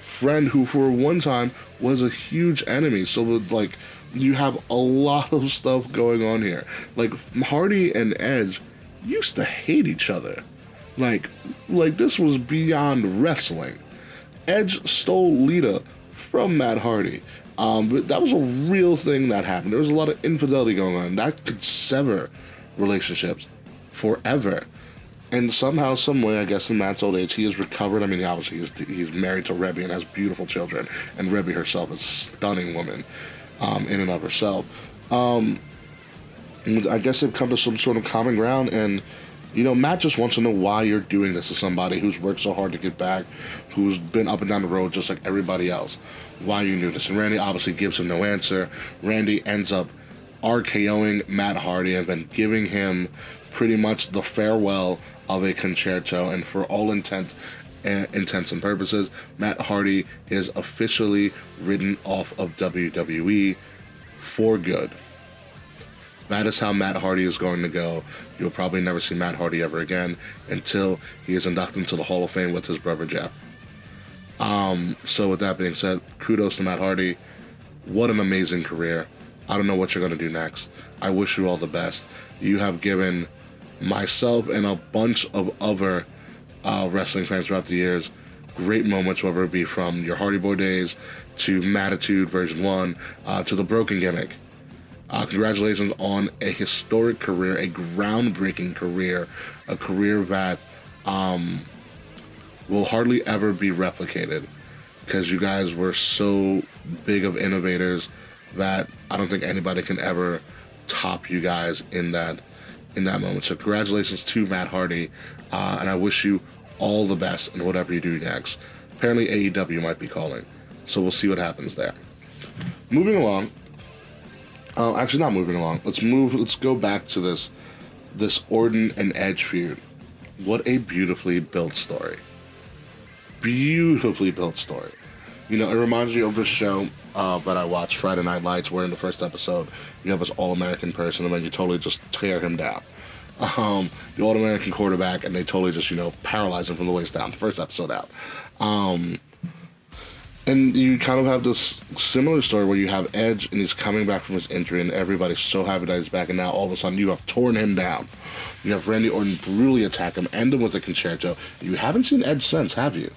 friend who for one time was a huge enemy. So like you have a lot of stuff going on here. Like Hardy and Edge used to hate each other. Like, like this was beyond wrestling. Edge stole Lita from Matt Hardy. Um, but that was a real thing that happened. There was a lot of infidelity going on. That could sever relationships forever. And somehow, some way, I guess in Matt's old age, he has recovered. I mean, obviously, he's, he's married to Reby and has beautiful children. And Reby herself is a stunning woman um, in and of herself. Um, I guess they've come to some sort of common ground, and you know, Matt just wants to know why you're doing this to somebody who's worked so hard to get back, who's been up and down the road just like everybody else. Why you do this? And Randy obviously gives him no answer. Randy ends up RKOing Matt Hardy and then giving him pretty much the farewell of a Con-Chair-To. And for all intent and intents and purposes, Matt Hardy is officially written off of WWE for good. That is how Matt Hardy is going to go. You'll probably never see Matt Hardy ever again until he is inducted into the Hall of Fame with his brother Jeff. Um, so with that being said, kudos to Matt Hardy. What an amazing career. I don't know what you're going to do next. I wish you all the best. You have given myself and a bunch of other uh, wrestling fans throughout the years great moments, whether it be from your Hardy Boy days to Mattitude version 1 uh, to the Broken Gimmick. Uh, congratulations on a historic career, a groundbreaking career, a career that um, will hardly ever be replicated because you guys were so big of innovators that I don't think anybody can ever top you guys in that in that moment. So congratulations to Matt Hardy, uh, and I wish you all the best in whatever you do next. Apparently AEW might be calling, so we'll see what happens there. Moving along. Uh, actually, not moving along. Let's move. Let's go back to this this Orton and Edge feud. What a beautifully built story. Beautifully built story. You know, it reminds me of the show uh, that I watched, Friday Night Lights, where in the first episode you have this All American person and then you totally just tear him down. Um, the All American quarterback, and they totally just, you know, paralyze him from the waist down. The first episode out. Um, and you kind of have this similar story where you have Edge and he's coming back from his injury, and everybody's so happy that he's back, and now all of a sudden you have torn him down. You have Randy Orton brutally attack him, end him with a Con-Chair-To. You haven't seen Edge since, have you?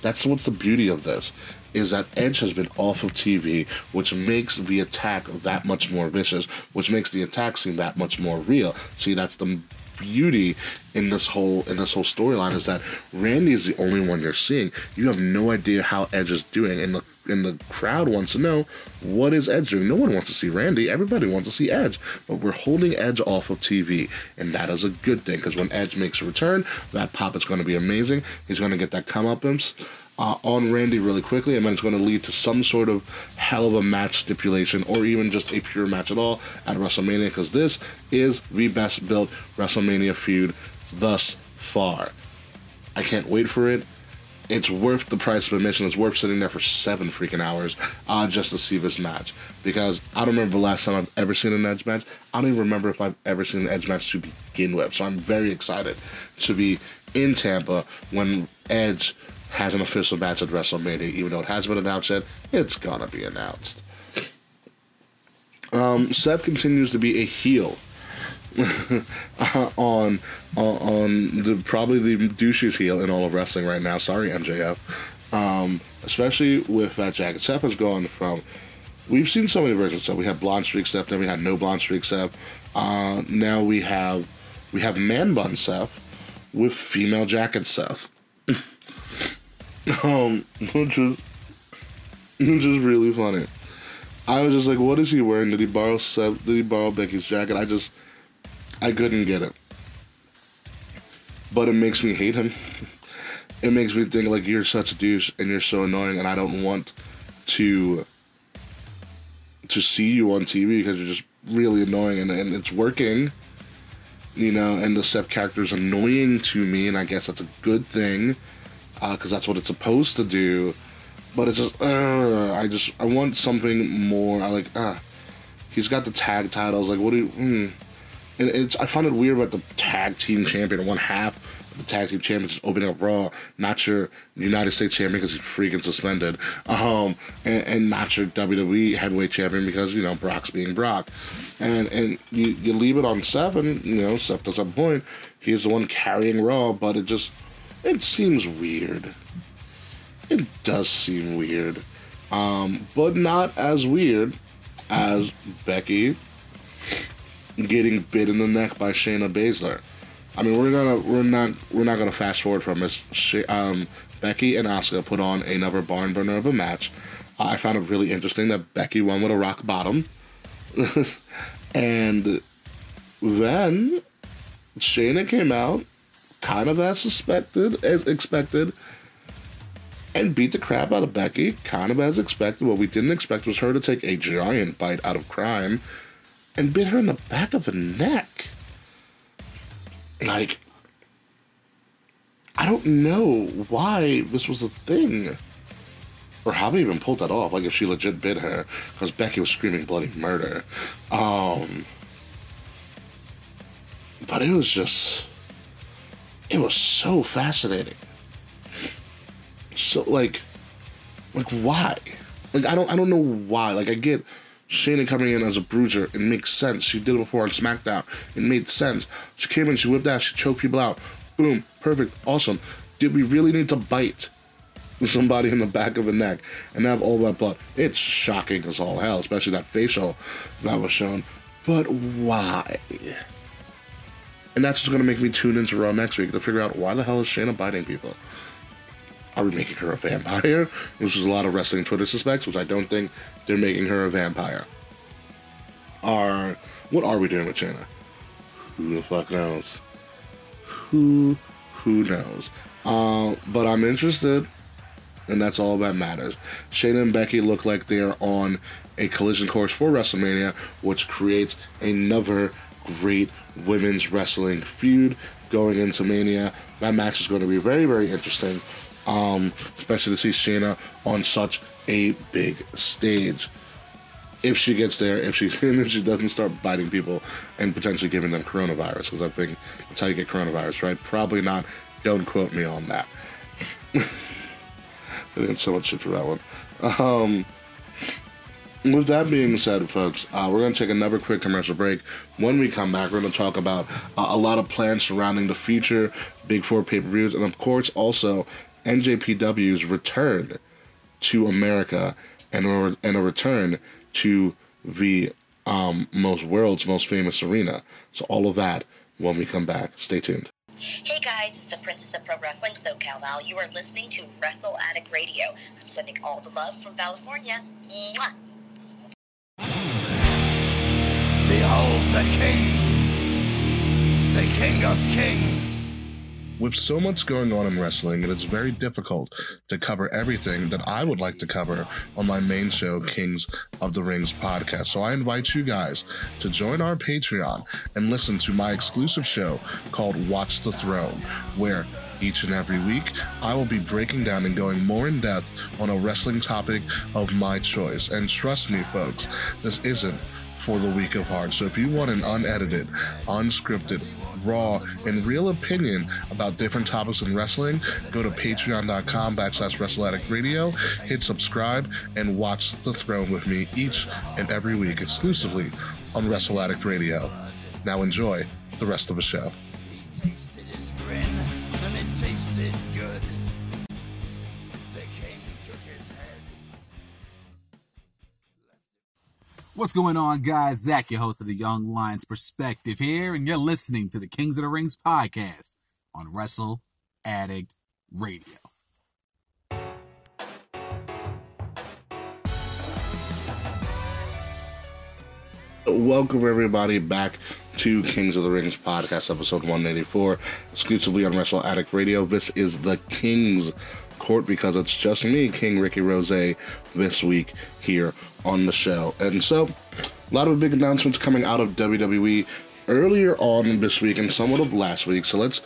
That's what's the beauty of this is that Edge has been off of TV, which makes the attack that much more vicious, which makes the attack seem that much more real. See, that's the beauty in this whole in this whole storyline is that Randy is the only one you're seeing. You have no idea how Edge is doing, and the and the crowd wants to know what is Edge doing. No one wants to see Randy. Everybody wants to see Edge, but we're holding Edge off of TV, and that is a good thing because when Edge makes a return, that pop is going to be amazing. He's going to get that come up. comeuppance uh, on Randy really quickly, and then it's going to lead to some sort of hell of a match stipulation or even just a pure match at all at WrestleMania because this is the best built WrestleMania feud thus far. I can't wait for it. It's worth the price of admission. It's worth sitting there for seven freaking hours uh, just to see this match. Because I don't remember the last time I've ever seen an Edge match. I don't even remember if I've ever seen an Edge match to begin with. So I'm very excited to be in Tampa when Edge has an official match at WrestleMania, even though it hasn't been announced yet. It's gonna be announced. Um, Seth continues to be a heel uh, on on the probably the douchiest heel in all of wrestling right now. Sorry, MJF. Um, especially with that jacket. Seth has gone from. We've seen so many versions. So we had blonde streak Seth, then we had no blonde streak Seth. Uh, now we have we have man bun Seth with female jacket Seth. um, which is which is really funny. I was just like, what is he wearing? Did he borrow Seth? Did he borrow Becky's jacket? I just I couldn't get it. But it makes me hate him. It makes me think like you're such a douche and you're so annoying and I don't want to to see you on TV because you're just really annoying and, and it's working. You know, and the Seth character is annoying to me, and I guess that's a good thing because uh, that's what it's supposed to do. But it's just, uh, I just, I want something more. I like, ah, he's got the tag titles. Like, what do you? Mm. And it's, I find it weird about the tag team champion, one half of the tag team champion is opening up Raw, not your United States champion because he's freaking suspended, um, and, and not your WWE heavyweight champion because you know Brock's being Brock, and and you you leave it on seven, you know, Seth to some point, he's the one carrying Raw, but it just it seems weird. It does seem weird. Um, but not as weird as Becky getting bit in the neck by Shayna Baszler. I mean, we're gonna we're not we're not gonna fast forward from this. Um, Becky and Asuka put on another barn burner of a match. I found it really interesting that Becky won with a rock bottom, and then Shayna came out kind of as suspected, as expected, and beat the crap out of Becky, kind of as expected. What we didn't expect was her to take a giant bite out of crime and bit her in the back of the neck. Like, I don't know why this was a thing. or how they even pulled that off. Like if she legit bit her, because Becky was screaming bloody murder. Um, but it was just, it was so fascinating. So like, like why? Like I don't, I don't know why. Like I get Shayna coming in as a bruiser. It makes sense. She did it before on SmackDown. It made sense. She came in, she whipped out, she choked people out. Boom, perfect, awesome. Did we really need to bite somebody in the back of the neck and have all that blood? It's shocking as all hell, especially that facial that was shown. But why? And that's what's going to make me tune into Raw next week to figure out why the hell is Shayna biting people? Are we making her a vampire? Which is a lot of wrestling Twitter suspects, which I don't think they're making her a vampire. Are what are we doing with Shayna? Who the fuck knows? Who who knows? Uh, but I'm interested, and that's all that matters. Shayna and Becky look like they're on a collision course for WrestleMania, which creates another great women's wrestling feud going into Mania. That match is going to be very, very interesting, um, especially to see Shayna on such a big stage. If she gets there, if she if she doesn't start biting people and potentially giving them coronavirus, because I think that's how you get coronavirus, right? Probably not. Don't quote me on that. I didn't so much shit for that one. Um, with that being said, folks, uh, we're going to take another quick commercial break. When we come back, we're going to talk about uh, a lot of plans surrounding the future Big Four pay per views, and of course, also NJPW's return to America and a, and a return to the um, most world's most famous arena. So, all of that when we come back. Stay tuned. Hey guys, it's the Princess of Pro Wrestling, SoCal Val. You are listening to Wrestle Addict Radio. I'm sending all the love from California. Mwah. Behold the King, the King of Kings. With so much going on in wrestling, it is very difficult to cover everything that I would like to cover on my main show, Kings of the Rings podcast. So I invite you guys to join our Patreon and listen to my exclusive show called Watch the Throne, where each and every week, I will be breaking down and going more in depth on a wrestling topic of my choice. And trust me, folks, this isn't for the weak of heart. So if you want an unedited, unscripted, raw, and real opinion about different topics in wrestling, go to patreon.com backslash wrestleaddict radio, hit subscribe, and watch The Throne with me each and every week exclusively on Wrestle Addict Radio. Now enjoy the rest of the show. What's going on, guys? Zach, your host of the Young Lions Perspective here, and you're listening to the Kings of the Rings podcast on Wrestle Addict Radio. Welcome everybody back to Kings of the Rings podcast, episode 184, exclusively on Wrestle Addict Radio. This is the King's Court because it's just me, King Ricky Rose, this week here on the show. And so, a lot of big announcements coming out of WWE earlier on this week and somewhat of last week. So let's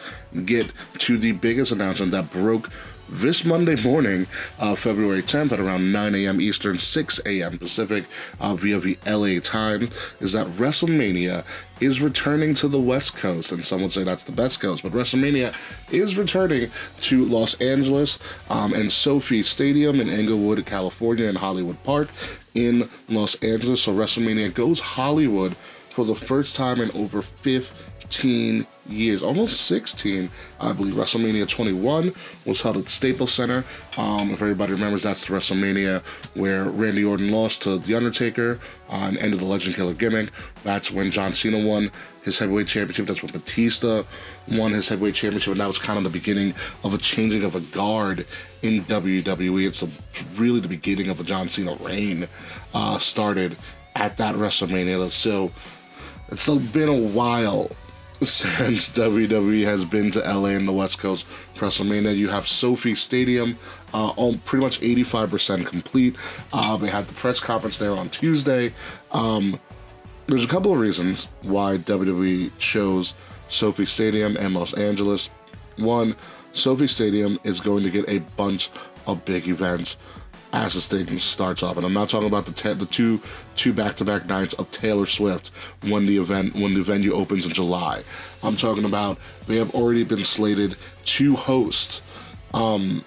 get to the biggest announcement that broke this Monday morning, uh, February 10th at around 9 a.m. Eastern, 6 a.m. Pacific, uh, via the LA Times, is that WrestleMania is returning to the West Coast, and some would say that's the best coast, but WrestleMania is returning to Los Angeles um, and SoFi Stadium in Inglewood, California, and Hollywood Park in Los Angeles. So WrestleMania goes Hollywood for the first time in over 15 years, almost 16, I believe. WrestleMania 21 was held at Staples Center. Um, if everybody remembers, that's the WrestleMania where Randy Orton lost to The Undertaker uh, and ended the Legend Killer gimmick. That's when John Cena won his heavyweight championship. That's when Batista won his heavyweight championship, and that was kind of the beginning of a changing of a guard in WWE. It's a, really the beginning of a John Cena reign. Uh, started at that WrestleMania. So it's been a while since WWE has been to LA and the West Coast WrestleMania. You have SoFi Stadium, uh, all pretty much 85% complete. Uh, they had the press conference there on Tuesday. Um, there's a couple of reasons why WWE chose SoFi Stadium and Los Angeles. One, SoFi Stadium is going to get a bunch of big events as the stadium starts up. And I'm not talking about the the two two back to back nights of Taylor Swift when the event when the venue opens in July. I'm talking about they have already been slated to host um,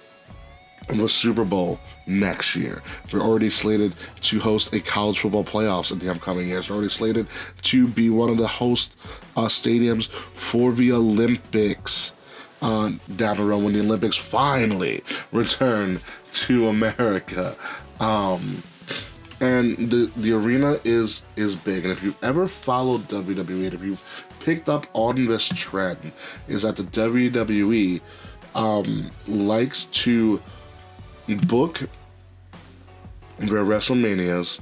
the Super Bowl next year. They're already slated to host a college football playoffs in the upcoming years. They're already slated to be one of the host uh, stadiums for the Olympics down the road when the Olympics finally return to America. Um, and the the arena is is big. And if you've ever followed WWE, if you've picked up on this trend, is that the WWE um, likes to book their WrestleManias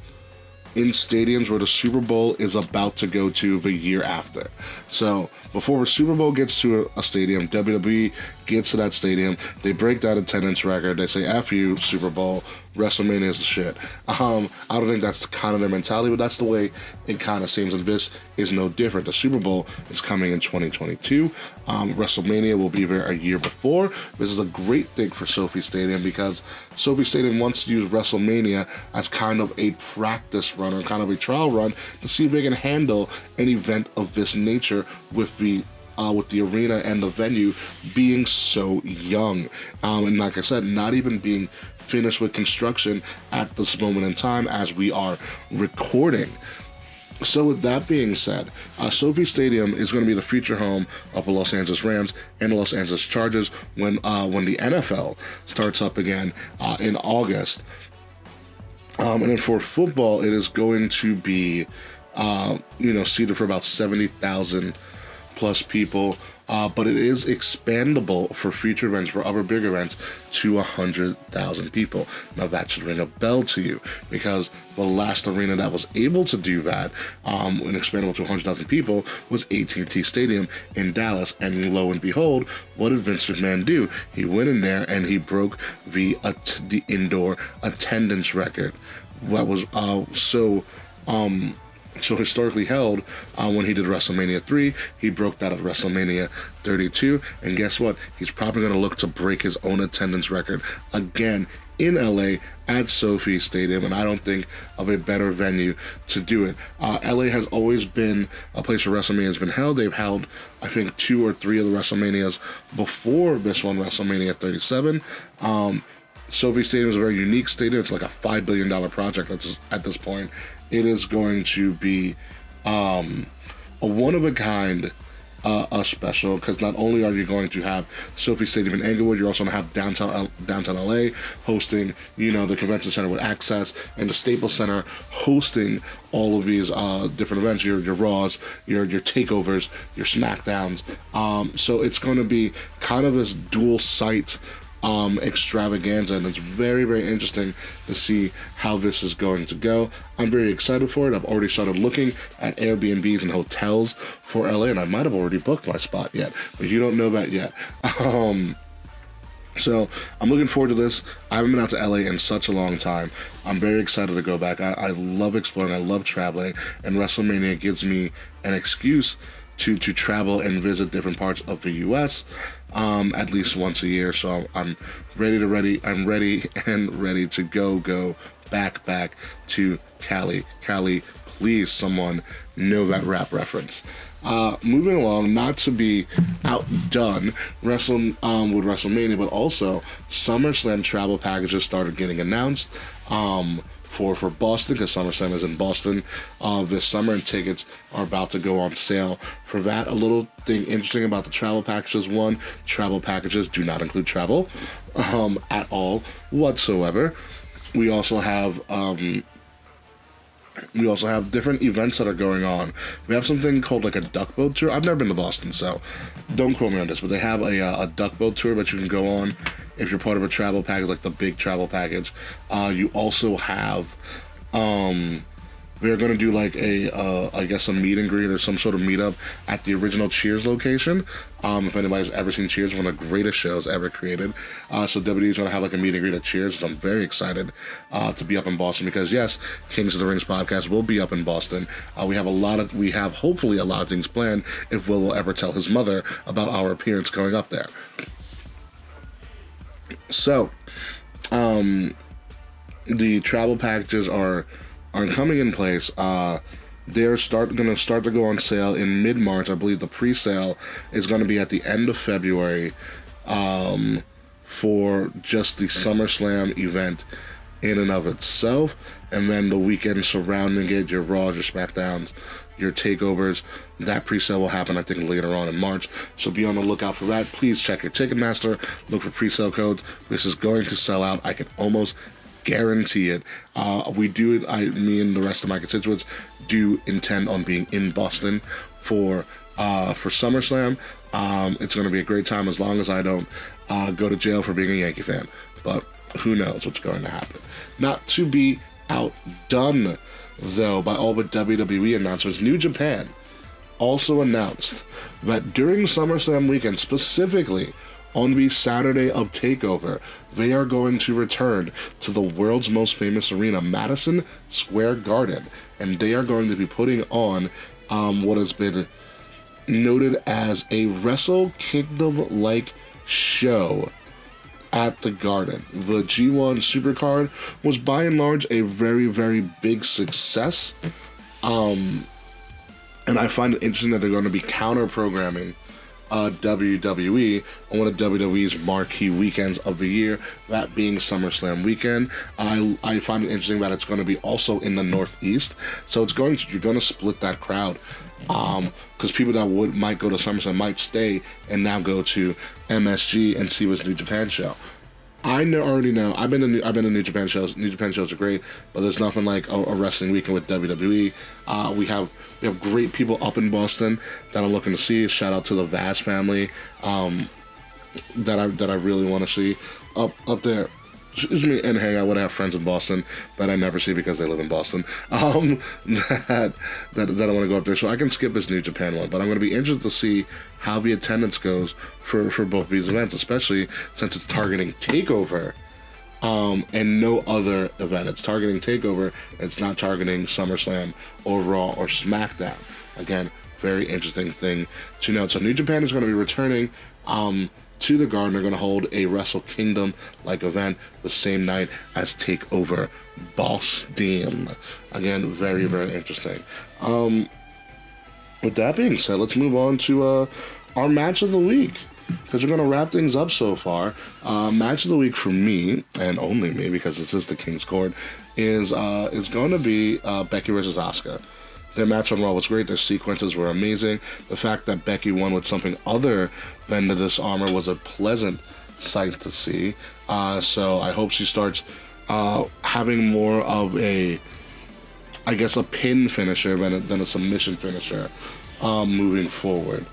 in stadiums where the Super Bowl is about to go to the year after. So before the Super Bowl gets to a, stadium, WWE gets to that stadium, they break that attendance record, they say, F you, Super Bowl, WrestleMania is the shit. Um, I don't think that's kind of their mentality, but that's the way it kind of seems. And this is no different. The Super Bowl is coming in 2022. Um, WrestleMania will be there a year before. This is a great thing for SoFi Stadium because SoFi Stadium wants to use WrestleMania as kind of a practice run or kind of a trial run to see if they can handle an event of this nature with the uh, with the arena and the venue being so young. Um, and like I said, not even being finished with construction at this moment in time as we are recording. So, with that being said, uh, SoFi Stadium is going to be the future home of the Los Angeles Rams and the Los Angeles Chargers when uh, when the NFL starts up again uh, in August. Um, and then for football, it is going to be, uh, you know, seated for about 70,000 plus people. Uh, but it is expandable for future events, for other big events, to 100,000 people. Now that should ring a bell to you because the last arena that was able to do that um, and expandable to 100,000 people was AT&T Stadium in Dallas. And lo and behold, what did Vince McMahon do? He went in there and he broke the at- the indoor attendance record. That was uh, so. Um, so historically held uh, when he did WrestleMania 3. He broke that at WrestleMania 32. And guess what? He's probably going to look to break his own attendance record again in LA at SoFi Stadium. And I don't think of a better venue to do it. Uh, LA has always been a place where WrestleMania has been held. They've held, I think, two or three of the WrestleManias before this one, WrestleMania 37. Um, SoFi Stadium is a very unique stadium. It's like a five billion dollar project that's at this point. It is going to be um, a one of a kind uh, a special because not only are you going to have SoFi Stadium in Inglewood, you're also going to have downtown L- downtown LA hosting, you know, the convention center with access and the Staples Center hosting all of these uh, different events, your your Raws, your your takeovers, your Smackdowns. Um, so it's going to be kind of this dual site um, extravaganza, and it's very, very interesting to see how this is going to go. I'm very excited for it. I've already started looking at Airbnbs and hotels for LA, and I might have already booked my spot yet, but you don't know that yet. Um, so I'm looking forward to this. I haven't been out to LA in such a long time. I'm very excited to go back. I, I love exploring. I love traveling, and WrestleMania gives me an excuse to to travel and visit different parts of the U.S. Um, at least once a year. So I'm ready to ready. I'm ready and ready to go go back back to Cali. Cali, please, someone know that rap reference. Uh, moving along, not to be outdone, wrestle um, with WrestleMania, but also SummerSlam travel packages started getting announced. Um, for, for Boston because SummerSlam is in Boston uh, this summer and tickets are about to go on sale for that. A little thing interesting about the travel packages one, travel packages do not include travel um, at all whatsoever. We also have um, we also have different events that are going on. We have something called like a duck boat tour. I've never been to Boston, so don't quote me on this, but they have a, uh, a duck boat tour that you can go on if you're part of a travel package, like the big travel package. Uh, you also have, um, we're gonna do like a, uh, I guess a meet and greet or some sort of meetup at the original Cheers location. Um, if anybody's ever seen Cheers, one of the greatest shows ever created. Uh, so WWE is gonna have like a meet and greet at Cheers. So I'm very excited uh, to be up in Boston because yes, Kings of the Rings podcast will be up in Boston. Uh, we have a lot of, we have hopefully a lot of things planned if Will will ever tell his mother about our appearance going up there. So, um, the travel packages are are coming in place. Uh, they're start going to start to go on sale in mid March. I believe the pre-sale is going to be at the end of February um, for just the SummerSlam event in and of itself, and then the weekend surrounding it, your Raws, your SmackDowns, your takeovers. That pre-sale will happen, I think, later on in March. So be on the lookout for that. Please check your Ticketmaster. Look for pre-sale codes. This is going to sell out. I can almost guarantee it. Uh, we do it. I, me, and the rest of my constituents do intend on being in Boston for uh, for SummerSlam. Um, it's going to be a great time as long as I don't uh, go to jail for being a Yankee fan. But who knows what's going to happen? Not to be outdone, though, by all the WWE announcements. New Japan also announced that during SummerSlam weekend, specifically on the Saturday of TakeOver, they are going to return to the world's most famous arena, Madison Square Garden, and they are going to be putting on um, what has been noted as a Wrestle Kingdom like show at the Garden. The G1 Supercard was by and large a very, very big success. Um, and I find it interesting that they're going to be counter programming uh, WWE on one of WWE's marquee weekends of the year, that being SummerSlam weekend. I, I find it interesting that it's going to be also in the Northeast, so it's going to you're going to split that crowd Um, because people that would might go to SummerSlam might stay and now go to MSG and see what's New Japan show. I know, already know. I've been to New, I've been to New Japan shows. New Japan shows are great, but there's nothing like a, a wrestling weekend with WWE. Uh, we have we have great people up in Boston that I'm looking to see. Shout out to the Vaz family um, that I that I really want to see up up there excuse me, and hang out with I have friends in Boston that I never see because they live in Boston. Um, that that, that I want to go up there, so I can skip this New Japan one. But I'm going to be interested to see how the attendance goes for for both these events, especially since it's targeting Takeover. Um, and no other event. It's targeting Takeover. It's not targeting SummerSlam or Raw or SmackDown. Again, very interesting thing to note. So New Japan is going to be returning um, to the Garden. They're going to hold a Wrestle Kingdom like event the same night as Takeover Boston. Again, very very interesting. Um, with that being said, let's move on to uh, our match of the week because we're going to wrap things up so far. Uh, match of the week for me and only me because this is the King's Court is uh, is going to be uh, Becky versus Asuka. Their match on Raw was great. Their sequences were amazing. The fact that Becky won with something other than the Dis-arm-her was a pleasant sight to see. Uh, so I hope she starts uh, having more of a, I guess, a pin finisher than a, than a submission finisher um, moving forward.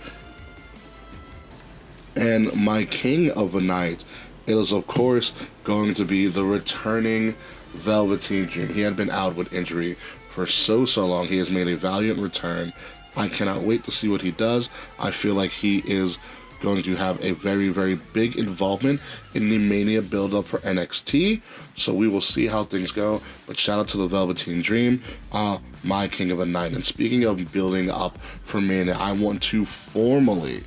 And my king of the night is, of course, going to be the returning Velveteen Dream. He had been out with injury for so, so long. He has made a valiant return. I cannot wait to see what he does. I feel like he is going to have a very, very big involvement in the Mania build up for NXT. So we will see how things go. But shout out to the Velveteen Dream, uh, my king of a night. And speaking of building up for Mania, I want to formally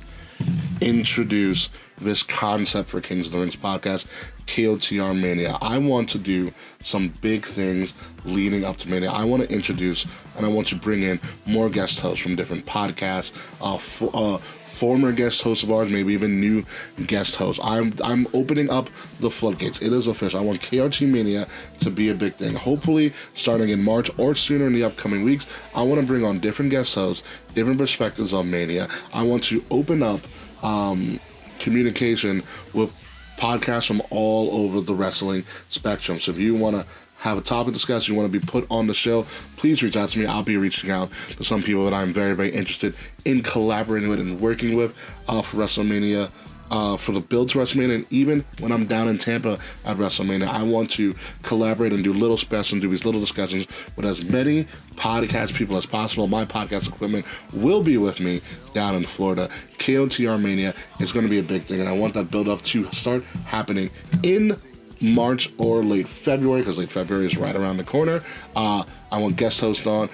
introduce this concept for Kings of the Rings podcast, KOTR Mania. I want to do some big things leading up to Mania. I want to introduce and I want to bring in more guest hosts from different podcasts, uh, f- uh, former guest hosts of ours, maybe even new guest hosts. I'm I'm opening up the floodgates. It is official. I want KOTR Mania to be a big thing. Hopefully, starting in March or sooner in the upcoming weeks, I want to bring on different guest hosts, different perspectives on Mania. I want to open up um, communication with podcasts from all over the wrestling spectrum. So if you want to have a topic discussed, you want to be put on the show, please reach out to me. I'll be reaching out to some people that I'm very, very interested in collaborating with and working with uh, for WrestleMania. Uh, for the build to WrestleMania, and even when I'm down in Tampa at WrestleMania, I want to collaborate and do little specials and do these little discussions with as many podcast people as possible. My podcast equipment will be with me down in Florida. KOTR Mania is going to be a big thing, and I want that build up to start happening in March or late February because late February is right around the corner. Uh, I want guest hosts on.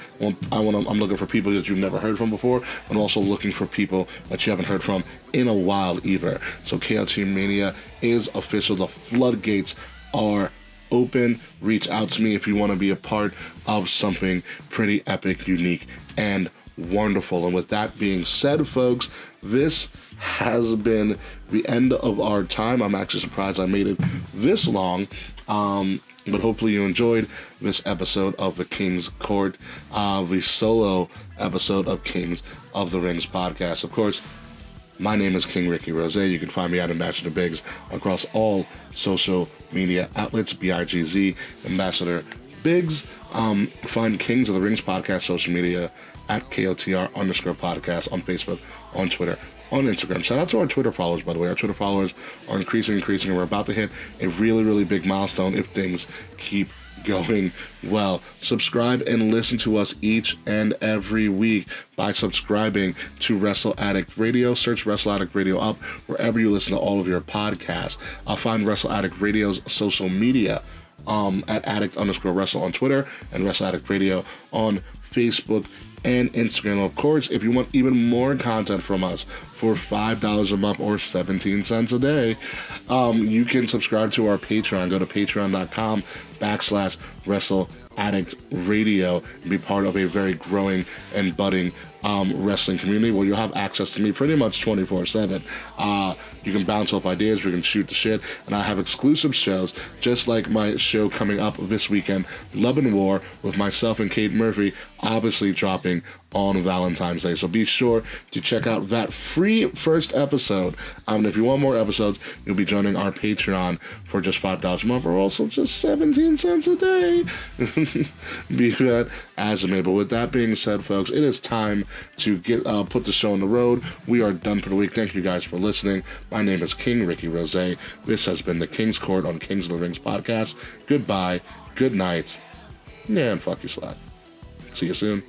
I want. I'm looking for people that you've never heard from before, and also looking for people that you haven't heard from in a while either. So KOTR Mania is official. The floodgates are open. Reach out to me if you want to be a part of something pretty epic, unique, and wonderful. And with that being said, folks, this has been the end of our time. I'm actually surprised I made it this long. Um, but hopefully you enjoyed this episode of the King's Court, uh, the solo episode of Kings of the Rings podcast. Of course, my name is King Ricky Rose. You can find me at Ambassador Bigz across all social media outlets, B-I-G-Z, Ambassador Bigz. Um, find Kings of the Rings podcast social media at KOTR underscore podcast on Facebook, on Twitter, on Instagram. Shout out to our Twitter followers, by the way. Our Twitter followers are increasing, increasing, and we're about to hit a really, really big milestone if things keep going well. Subscribe and listen to us each and every week by subscribing to Wrestle Addict Radio. Search Wrestle Addict Radio up wherever you listen to all of your podcasts. I'll find Wrestle Addict Radio's social media um, at Addict underscore Wrestle on Twitter and Wrestle Addict Radio on Facebook and Instagram. Of course, if you want even more content from us for $5 a month or 17 cents a day, um, you can subscribe to our Patreon. Go to patreon.com backslash wrestle addict radio and be part of a very growing and budding um, wrestling community where you'll have access to me pretty much 24 7. Uh, you can bounce off ideas, we can shoot the shit, and I have exclusive shows, just like my show coming up this weekend, Love and War, with myself and Kate Murphy, obviously dropping on Valentine's Day. So be sure to check out that free first episode. Um, and if you want more episodes, you'll be joining our Patreon for just $5 a month or also just 17 cents a day. be that as it may. But with that being said, folks, it is time to get uh, put the show on the road. We are done for the week. Thank you guys for listening. My name is King Ricky Rose. This has been the King's Court on Kings of the Rings podcast. Goodbye, good night, yeah, and fuck you, slut. See you soon.